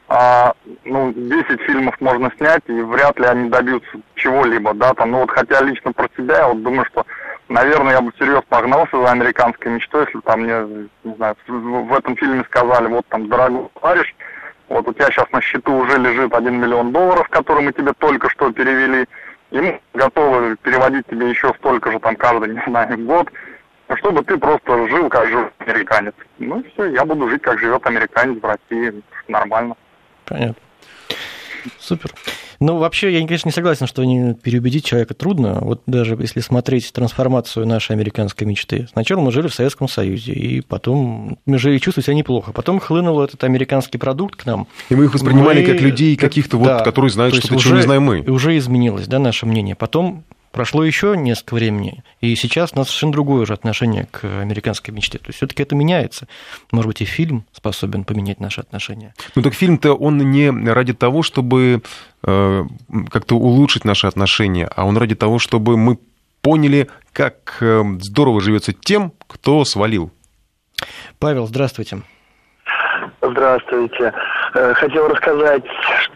а, ну, 10 фильмов можно снять, и вряд ли они добьются чего-либо, да, там, ну вот хотя лично про себя, я вот думаю, что, наверное, я бы всерьез погнался за американской мечтой, если там мне, не знаю, в этом фильме сказали, вот там, дорогой товарищ, вот у тебя сейчас на счету уже лежит 1 миллион долларов, который мы тебе только что перевели, и мы готовы переводить тебе еще столько же там каждый, не знаю, год, чтобы ты просто жил, как жил американец. Ну и все, я буду жить, как живет американец в России, нормально. Понятно. Супер. Ну, вообще, я, конечно, не согласен, что не переубедить человека трудно. Вот даже если смотреть трансформацию нашей американской мечты. Сначала мы жили в Советском Союзе, и потом мы жили и чувствовали себя неплохо. Потом хлынул этот американский продукт к нам. И мы их воспринимали мы... как людей каких-то, вот, да, которые знают что-то, чего не знаем мы. И уже изменилось, да, наше мнение. Потом Прошло еще несколько времени, и сейчас у нас совершенно другое уже отношение к американской мечте. То есть все-таки это меняется. Может быть, и фильм способен поменять наши отношения. Ну так фильм-то он не ради того, чтобы э, как-то улучшить наши отношения, а он ради того, чтобы мы поняли, как э, здорово живется тем, кто свалил. Павел, здравствуйте. Здравствуйте. Э, хотел рассказать,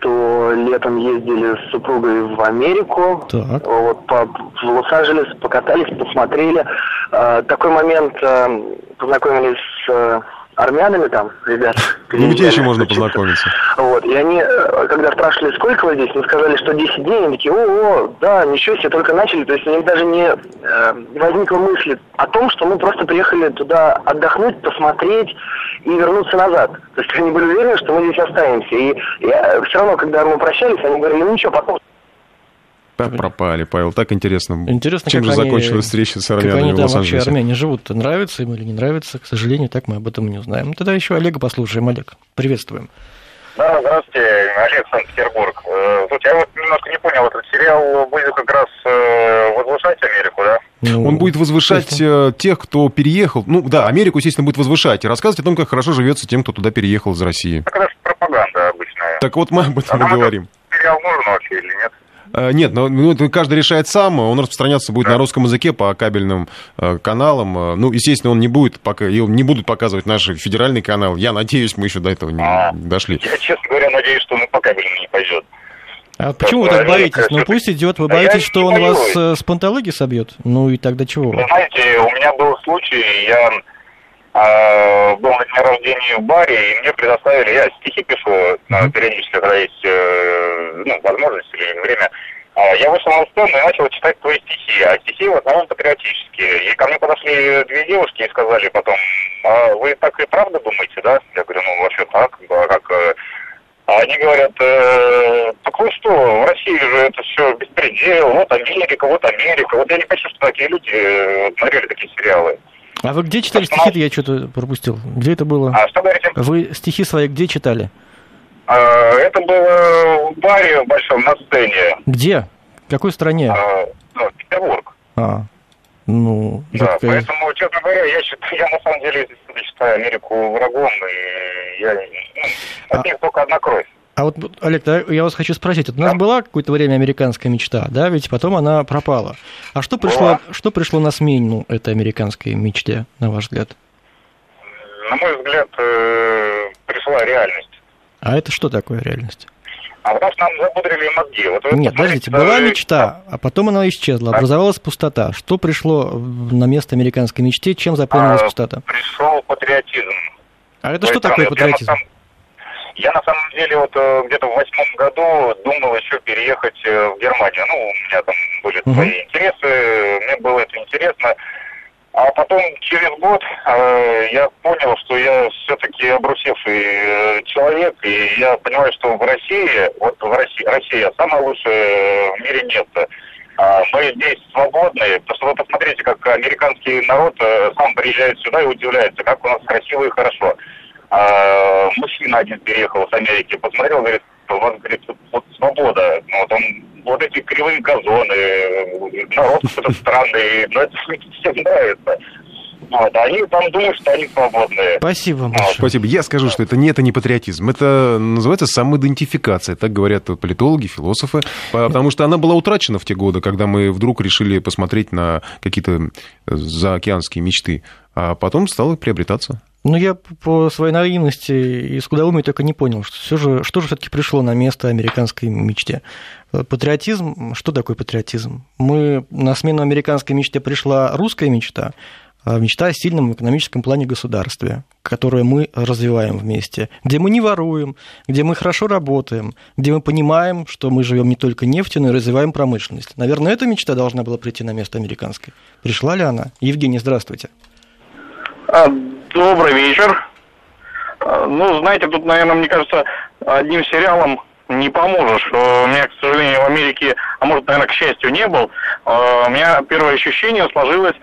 что летом ездили с супругой в Америку. Так. Вот по, в Лос-Анджелес покатались, посмотрели. Э, такой момент э, познакомились с армянами там, ребят. Ну, где еще можно познакомиться? Вот, и они, э, когда спрашивали, сколько вы здесь, мы сказали, что 10 дней, они такие, о, да, ничего себе, только начали. То есть у них даже не э, возникла мысль о том, что мы просто приехали туда отдохнуть, посмотреть и вернуться назад. То есть они были уверены, что мы здесь останемся. И я, все равно, когда мы прощались, они говорили, ну ничего, потом так пропали, Павел, так интересно. Интересно, Чем же они, закончилась встреча с армянами как они, в Лос-Анджелесе? вообще армяне живут, нравится им или не нравится, к сожалению, так мы об этом не узнаем. Ну, тогда еще Олега послушаем. Олег, приветствуем. Да, здравствуйте, Олег, Санкт-Петербург. Э, тут я вот немножко не понял, этот сериал будет как раз э, возвышать Америку, да? Ну, Он будет возвышать естественно. тех, кто переехал. Ну да, Америку, естественно, будет возвышать и рассказывать о том, как хорошо живется тем, кто туда переехал из России. Так это же пропаганда обычная. Так вот мы об этом а и говорим. Сериал нужен вообще или нет? Э, нет, но ну, каждый решает сам. Он распространяться будет на русском языке по кабельным э, каналам. Э, ну, естественно, он не будет, пока, его не будут показывать наши федеральный канал. Я надеюсь, мы еще до этого не а, дошли. Я, честно говоря, надеюсь, что он по кабельному не пойдет. А почему вы так боитесь? Ну пусть идет. Вы боитесь, что он вас с пантологии собьет? Ну и тогда чего? Вы знаете, у меня был случай, я э, был на дне рождения в баре, и мне предоставили, я стихи пишу mm-hmm. периодически, когда есть э, ну, возможность или время, а, я вышел на сцену и начал читать твои стихи, а стихи в основном патриотические. И ко мне подошли две девушки и сказали потом, а вы так и правда думаете, да? Я говорю, ну вообще так, а как... Э, а они говорят, э, так вы что, в России же это все беспредел, вот Америка, вот Америка. Вот я не хочу, чтобы такие люди э, смотрели такие сериалы. А вы где читали стихи-то? Я что-то пропустил. Где это было? А что говорите? Вы стихи свои где читали? А, это было в баре в большом на сцене. Где? В какой стране? А, ну, Петербург. А, ну... Да, такая... поэтому, честно говоря, я, считаю, я на самом деле считаю Америку врагом, и я, ну, от а... них только одна кровь. А вот, Олег, я вас хочу спросить, вот у нас да. была какое-то время американская мечта, да, ведь потом она пропала. А что пришло, что пришло на смену этой американской мечте, на ваш взгляд? На мой взгляд, э, пришла реальность. А это что такое реальность? А потому что нам запудрили мозги. Вот Нет, подождите, была мечта, а потом она исчезла, образовалась пустота. Что пришло на место американской мечте, чем заполнилась а, пустота? Пришел патриотизм. А это что такое патриотизм? Я на самом деле вот э, где-то в восьмом году думал еще переехать э, в Германию. Ну, у меня там были uh-huh. свои интересы, мне было это интересно. А потом через год э, я понял, что я все-таки обрусевший э, человек, и я понимаю, что в России, вот в России, Россия самое лучшее в мире место. А мы здесь свободные, потому что вы посмотрите, как американский народ э, сам приезжает сюда и удивляется, как у нас красиво и хорошо. А, мужчина один переехал с Америки, посмотрел, говорит, у вас, говорит, вот свобода. Ну, вот он, вот эти кривые газоны, народ какой-то странный, но это всем нравится. Вот, они там думают, что они свободные. Спасибо большое. Спасибо. Я скажу, что это не, это не патриотизм. Это называется самоидентификация. Так говорят политологи, философы. Потому что она была утрачена в те годы, когда мы вдруг решили посмотреть на какие-то заокеанские мечты. А потом стала приобретаться. Ну, я по своей наивности и скудоумию только не понял, что, все же, что же все-таки пришло на место американской мечте. Патриотизм, что такое патриотизм? Мы, на смену американской мечте пришла русская мечта, а мечта о сильном экономическом плане государстве, которое мы развиваем вместе, где мы не воруем, где мы хорошо работаем, где мы понимаем, что мы живем не только нефтью, но и развиваем промышленность. Наверное, эта мечта должна была прийти на место американской. Пришла ли она? Евгений, здравствуйте. Добрый вечер. А, ну, знаете, тут, наверное, мне кажется, одним сериалом не поможешь. У меня, к сожалению, в Америке, а может, наверное, к счастью, не был. А, у меня первое ощущение сложилось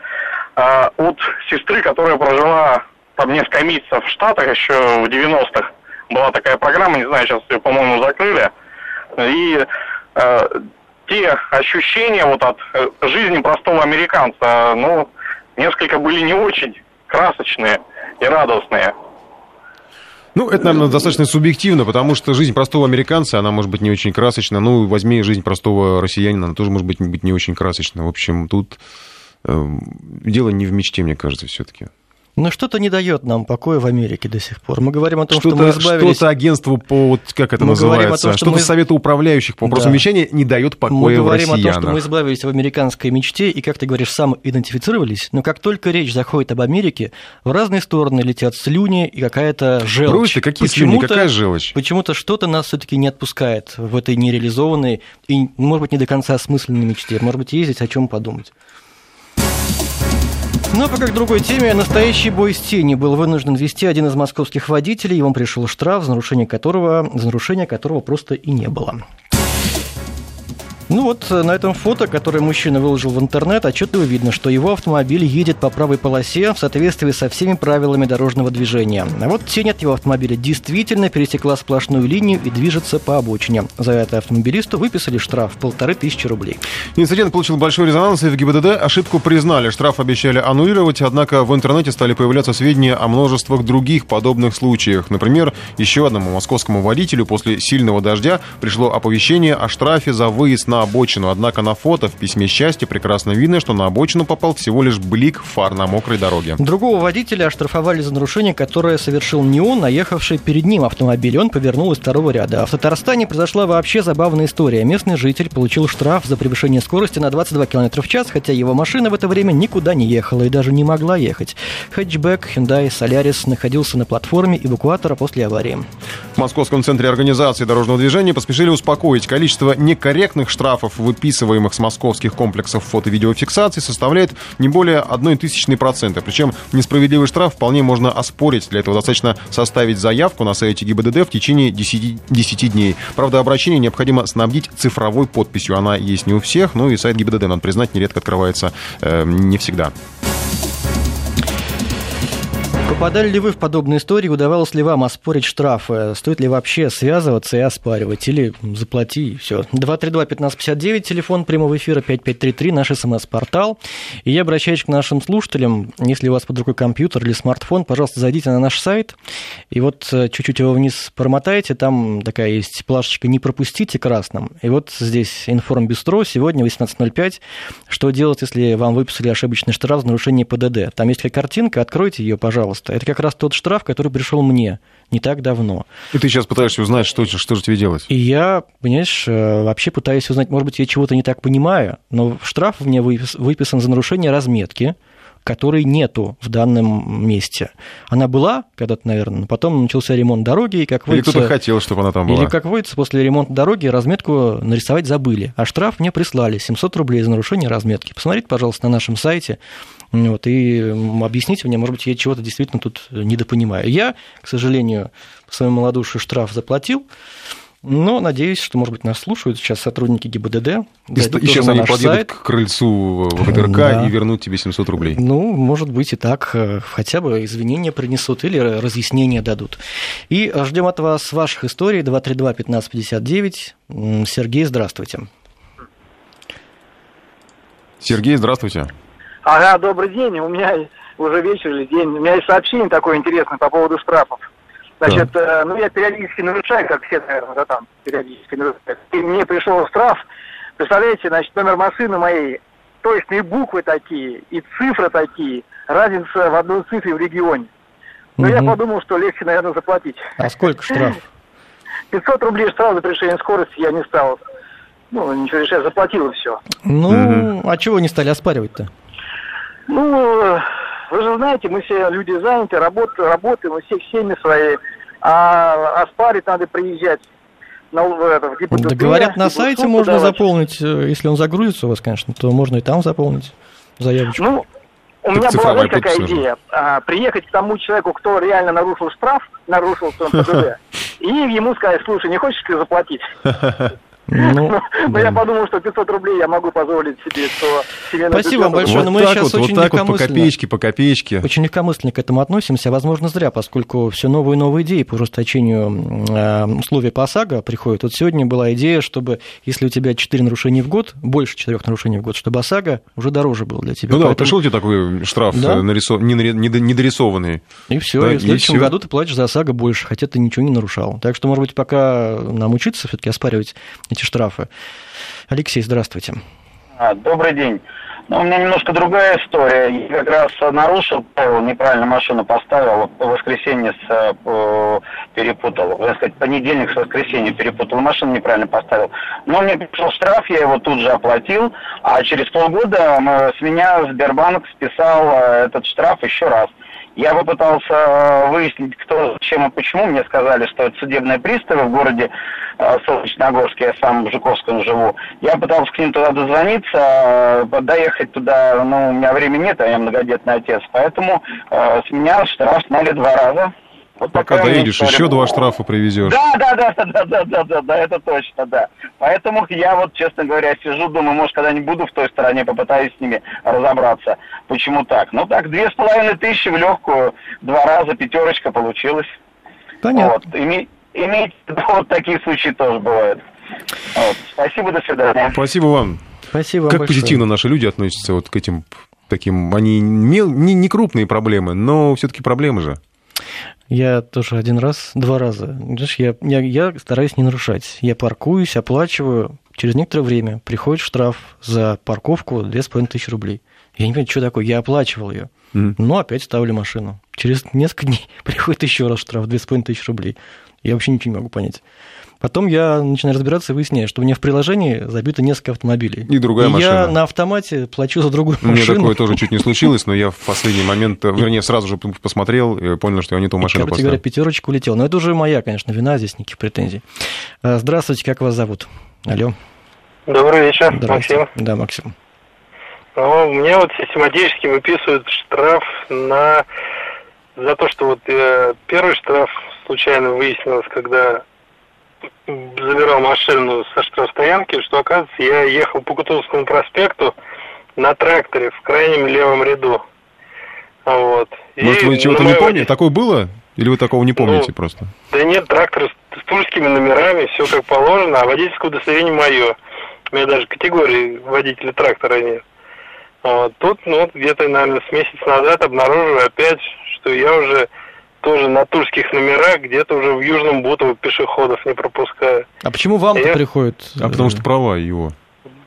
от сестры, которая прожила там несколько месяцев в Штатах еще в 90-х. Была такая программа, не знаю, сейчас ее, по-моему, закрыли. И э, те ощущения вот от э, жизни простого американца, ну, несколько были не очень красочные и радостные. Ну, это, наверное, достаточно субъективно, потому что жизнь простого американца, она может быть не очень красочна. Ну, возьми жизнь простого россиянина, она тоже может быть, не очень красочна. В общем, тут э, дело не в мечте, мне кажется, все-таки. Но что-то не дает нам покоя в Америке до сих пор. Мы говорим о том, что, что мы избавились... Что-то агентство по, вот, как это мы называется, что-то мы... Совета управляющих по вопросам да. вещания не дает покоя Мы говорим в о том, что мы избавились в американской мечте, и, как ты говоришь, сам идентифицировались, но как только речь заходит об Америке, в разные стороны летят слюни и какая-то желчь. Брось какие слюни, какая желчь? Почему-то что-то нас все таки не отпускает в этой нереализованной и, может быть, не до конца осмысленной мечте. Может быть, есть о чем подумать. Ну а пока к другой теме. Настоящий бой с тени был вынужден вести один из московских водителей. Ему пришел штраф, за нарушение которого, за нарушение которого просто и не было. Ну вот э, на этом фото, которое мужчина выложил в интернет, отчетливо видно, что его автомобиль едет по правой полосе в соответствии со всеми правилами дорожного движения. А вот тень от его автомобиля действительно пересекла сплошную линию и движется по обочине. За это автомобилисту выписали штраф полторы тысячи рублей. Инцидент получил большой резонанс, и в ГИБДД ошибку признали. Штраф обещали аннулировать, однако в интернете стали появляться сведения о множествах других подобных случаях. Например, еще одному московскому водителю после сильного дождя пришло оповещение о штрафе за выезд на на обочину. Однако на фото в письме счастья прекрасно видно, что на обочину попал всего лишь блик фар на мокрой дороге. Другого водителя оштрафовали за нарушение, которое совершил не он, а ехавший перед ним автомобиль. Он повернул из второго ряда. А в Татарстане произошла вообще забавная история. Местный житель получил штраф за превышение скорости на 22 км в час, хотя его машина в это время никуда не ехала и даже не могла ехать. Хэтчбэк Hyundai Solaris находился на платформе эвакуатора после аварии. В Московском центре организации дорожного движения поспешили успокоить количество некорректных штрафов штрафов, выписываемых с московских комплексов фото-видеофиксации, составляет не более 1 тысячной процента. Причем несправедливый штраф вполне можно оспорить. Для этого достаточно составить заявку на сайте ГИБДД в течение 10, 10 дней. Правда, обращение необходимо снабдить цифровой подписью. Она есть не у всех, но и сайт ГИБДД, надо признать, нередко открывается э, не всегда. Попадали ли вы в подобные истории? Удавалось ли вам оспорить штрафы? Стоит ли вообще связываться и оспаривать? Или заплати и все. 232-1559, телефон прямого эфира 5533, наш смс-портал. И я обращаюсь к нашим слушателям. Если у вас под рукой компьютер или смартфон, пожалуйста, зайдите на наш сайт. И вот э, чуть-чуть его вниз промотаете. Там такая есть плашечка «Не пропустите» красным. И вот здесь информбюстро. Сегодня 18.05. Что делать, если вам выписали ошибочный штраф за нарушение ПДД? Там есть такая картинка. Откройте ее, пожалуйста пожалуйста. Это как раз тот штраф, который пришел мне не так давно. И ты сейчас пытаешься узнать, что, что же тебе делать? И я, понимаешь, э, вообще пытаюсь узнать, может быть, я чего-то не так понимаю, но штраф мне выписан за нарушение разметки, которой нету в данном месте. Она была когда-то, наверное, но потом начался ремонт дороги, и как Или кто-то хотел, чтобы она там была. Или, как водится, после ремонта дороги разметку нарисовать забыли, а штраф мне прислали 700 рублей за нарушение разметки. Посмотрите, пожалуйста, на нашем сайте, вот, и объясните мне, может быть, я чего-то действительно тут недопонимаю. Я, к сожалению, по своему малодушию штраф заплатил, но надеюсь, что, может быть, нас слушают сейчас сотрудники ГИБДД. И, и сейчас они подъедут сайт. к крыльцу ВГТРК да. и вернут тебе 700 рублей. Ну, может быть, и так. Хотя бы извинения принесут или разъяснения дадут. И ждем от вас ваших историй. 232-1559. Сергей, здравствуйте. Сергей, здравствуйте. Ага, добрый день. У меня уже вечер или день. У меня есть сообщение такое интересное по поводу штрафов. Значит, да. э, ну я периодически нарушаю, как все, наверное, да, там периодически нарушаю. И мне пришел штраф. Представляете, значит, номер машины моей, точные буквы такие и цифры такие, разница в одной цифре в регионе. Но угу. я подумал, что легче, наверное, заплатить. А сколько штраф? 500 рублей штраф за превышение скорости я не стал. Ну, ничего решать, заплатил и все. Ну, угу. а чего не стали оспаривать-то? Ну, вы же знаете, мы все люди заняты, работ, работаем, мы все семьи свои, а оспарить надо приезжать. На, в, это, в ГИБДД, да, говорят, на сайте можно давать. заполнить, э, если он загрузится у вас, конечно, то можно и там заполнить заявочку. Ну, у меня была вот какая идея. А, приехать к тому человеку, кто реально нарушил штраф, нарушил ПДД, и ему сказать, слушай, не хочешь ли заплатить? Ну, но да. я подумал, что 500 рублей я могу позволить себе, что себе Спасибо вам большое, вот но мы сейчас вот, очень вот так вот по копеечке, по копеечке. Очень легкомысленно к этому относимся, возможно, зря, поскольку все новые и новые идеи по ужесточению э, условий по ОСАГО приходят. Вот сегодня была идея, чтобы, если у тебя 4 нарушения в год, больше 4 нарушений в год, чтобы ОСАГО уже дороже был для тебя. Ну Поэтому... да, пришел тебе такой штраф да? Э, недорисованный. И все, да, и в следующем и году ты платишь за ОСАГО больше, хотя ты ничего не нарушал. Так что, может быть, пока нам учиться все-таки оспаривать эти штрафы. Алексей, здравствуйте. А, добрый день. Ну, у меня немножко другая история. Я как раз нарушил неправильно машину поставил, в воскресенье с, э, перепутал. Так сказать, понедельник с воскресенья перепутал, машину неправильно поставил. Но мне пришел штраф, я его тут же оплатил, а через полгода с меня Сбербанк списал э, этот штраф еще раз. Я попытался э, выяснить, кто, зачем и почему. Мне сказали, что это судебные приставы в городе э, Солнечногорске, я сам в Жуковском живу. Я пытался к ним туда дозвониться, э, доехать туда, ну, у меня времени нет, а я многодетный отец. Поэтому с меня штраф сняли два раза. Вот Пока доедешь, еще два штрафа привезешь. Да, да, да, да, да, да, да, да, да, это точно, да. Поэтому я вот, честно говоря, сижу, думаю, может, когда-нибудь буду в той стороне, попытаюсь с ними разобраться, почему так. Ну так, две с половиной тысячи в легкую, два раза пятерочка получилась. Понятно. Вот. Име, имейте, вот такие случаи тоже бывают. Вот. Спасибо, до свидания. Спасибо вам. Спасибо Как большое. позитивно наши люди относятся вот к этим таким, они не, не, не крупные проблемы, но все-таки проблемы же. Я тоже один раз, два раза. Знаешь, я, я, я стараюсь не нарушать. Я паркуюсь, оплачиваю. Через некоторое время приходит штраф за парковку 2500 рублей. Я не понимаю, что такое. Я оплачивал ее. Mm. Но опять ставлю машину. Через несколько дней приходит еще раз штраф 2500 рублей. Я вообще ничего не могу понять. Потом я начинаю разбираться и выясняю, что у меня в приложении забито несколько автомобилей. И другая и машина. я на автомате плачу за другую машину. Мне такое тоже чуть не случилось, но я в последний момент, вернее, сразу же посмотрел и понял, что я не ту машину поставил. говоря, пятерочка улетела. Но это уже моя, конечно, вина, здесь никаких претензий. А, здравствуйте, как вас зовут? Алло. Добрый вечер, Максим. Да, Максим. Ну, мне вот систематически выписывают штраф на за то, что вот э, первый штраф случайно выяснилось, когда забирал машину со штрафстоянки, что, оказывается, я ехал по Кутузовскому проспекту на тракторе в крайнем левом ряду. Вот. Может, вы чего-то не помните? Такое было? Или вы такого не помните ну, просто? Да нет, трактор с, с тульскими номерами, все как положено, а водительское удостоверение мое. У меня даже категории водителя трактора нет. Вот. Тут, ну, вот где-то, наверное, с месяц назад обнаруживаю опять, что я уже тоже на тульских номерах, где-то уже в Южном Бутово пешеходов не пропускаю. А почему вам-то я... приходит? А потому что права его.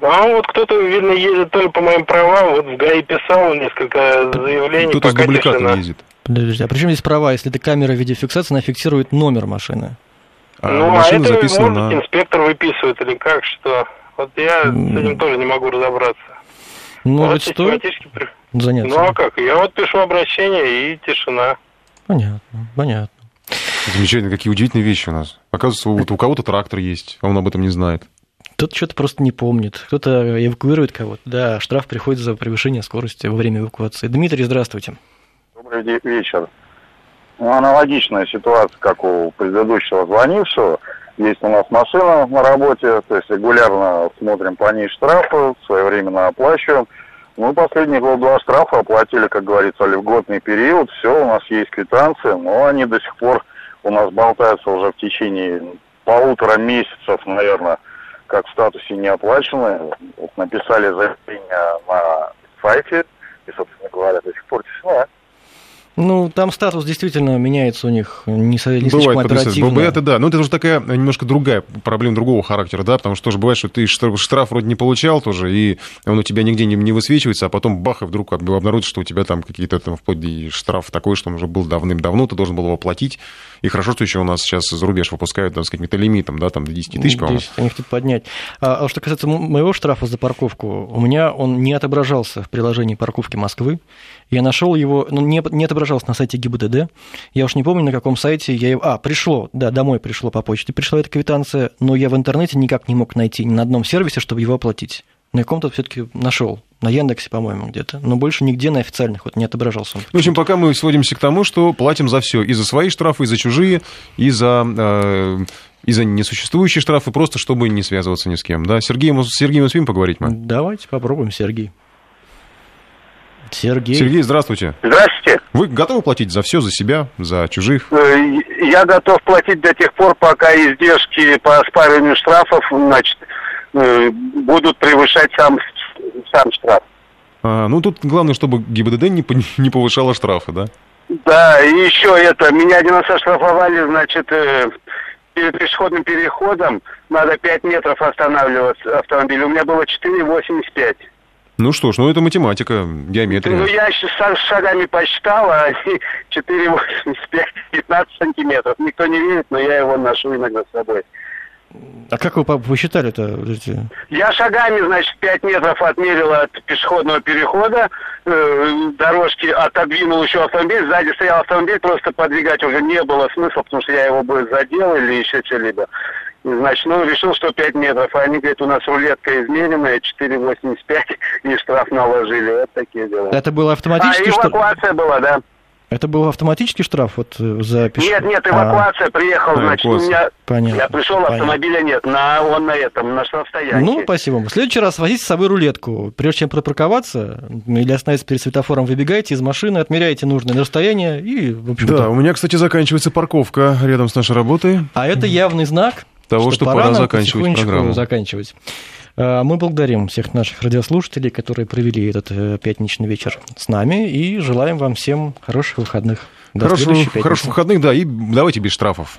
А вот кто-то, видно, ездит то ли по моим правам, вот в ГАИ писал несколько заявлений. Кто-то с дубликатом ездит. Подожди, а при чем здесь права? Если это камера видеофиксации, она фиксирует номер машины. А ну, а это, записана может, на... инспектор выписывает или как, что? Вот я mm. с этим тоже не могу разобраться. Ну, вот стоит заняться. Ну, а как? Я вот пишу обращение, и тишина. Понятно, понятно. Замечательно, какие удивительные вещи у нас. Оказывается, вот у кого-то трактор есть, а он об этом не знает. Кто-то что-то просто не помнит, кто-то эвакуирует кого-то. Да, штраф приходит за превышение скорости во время эвакуации. Дмитрий, здравствуйте. Добрый вечер. Ну, аналогичная ситуация, как у предыдущего звонившего. Есть у нас машина на работе, то есть регулярно смотрим по ней штрафы, своевременно оплачиваем. Мы последние год два штрафа оплатили, как говорится, льготный период. Все, у нас есть квитанции, но они до сих пор у нас болтаются уже в течение полутора месяцев, наверное, как в статусе не оплачены. Вот написали заявление на сайте, и, собственно говоря, до сих пор тишина. Ну, там статус действительно меняется у них не, не бывает, оперативно. Это да, но это уже такая немножко другая проблема другого характера, да, потому что тоже бывает, что ты штраф вроде не получал тоже, и он у тебя нигде не, не высвечивается, а потом бах, и вдруг обнаружится, что у тебя там какие-то там вплоть до штраф такой, что он уже был давным-давно, ты должен был его платить. И хорошо, что еще у нас сейчас за рубеж выпускают там, с каким-то лимитом, да, там до 10 тысяч, по-моему. 10 они хотят поднять. А, а что касается моего штрафа за парковку, у меня он не отображался в приложении парковки Москвы. Я нашел его, ну, не, не отображался на сайте ГИБДД. Я уж не помню, на каком сайте я его... А, пришло, да, домой пришло по почте, пришла эта квитанция, но я в интернете никак не мог найти ни на одном сервисе, чтобы его оплатить. На каком-то все-таки нашел. На Яндексе, по-моему, где-то. Но больше нигде на официальных вот не отображался он. В общем, пока мы сводимся к тому, что платим за все. И за свои штрафы, и за чужие, и за, э, и за несуществующие штрафы, просто чтобы не связываться ни с кем. Да? Сергей, с Сергеем успеем поговорить мы? Давайте попробуем, Сергей. Сергей. Сергей, здравствуйте. Здравствуйте. Вы готовы платить за все, за себя, за чужих? Э, я готов платить до тех пор, пока издержки по оспариванию штрафов, значит, э, будут превышать сам, сам штраф. А, ну, тут главное, чтобы ГИБДД не, не повышала штрафы, да? Да, и еще это, меня один раз оштрафовали, значит, э, перед пешеходным переходом надо 5 метров останавливаться автомобиль. У меня было 4,85. Ну что ж, ну это математика, геометрия. Ну я с шагами посчитал, а 4,85, 15 сантиметров. Никто не видит, но я его ношу иногда с собой. А как вы посчитали это? Я шагами, значит, 5 метров отмерил от пешеходного перехода, э, дорожки отодвинул еще автомобиль, сзади стоял автомобиль, просто подвигать уже не было смысла, потому что я его бы задел или еще что-либо. Значит, ну, решил, что 5 метров. А они говорят, у нас рулетка измененная, 4,85, и штраф наложили. Вот такие дела. Это было автоматически? А, эвакуация была, да. Это был автоматический штраф вот э, за пеш... Нет, нет, эвакуация а... приехал, а, значит, у меня... Понятно. Я пришел, Понятно. автомобиля нет, на, он на этом, на штрафстоянке. Ну, спасибо. В следующий раз возите с собой рулетку. Прежде чем пропарковаться или остановиться перед светофором, выбегаете из машины, отмеряете нужное расстояние и, в общем Да, у меня, кстати, заканчивается парковка рядом с нашей работой. А это явный знак, того, что, что пора, пора заканчивать программу. заканчивать. А, мы благодарим всех наших радиослушателей, которые провели этот э, пятничный вечер с нами, и желаем вам всем хороших выходных. До хороших, хороших выходных, да, и давайте без штрафов.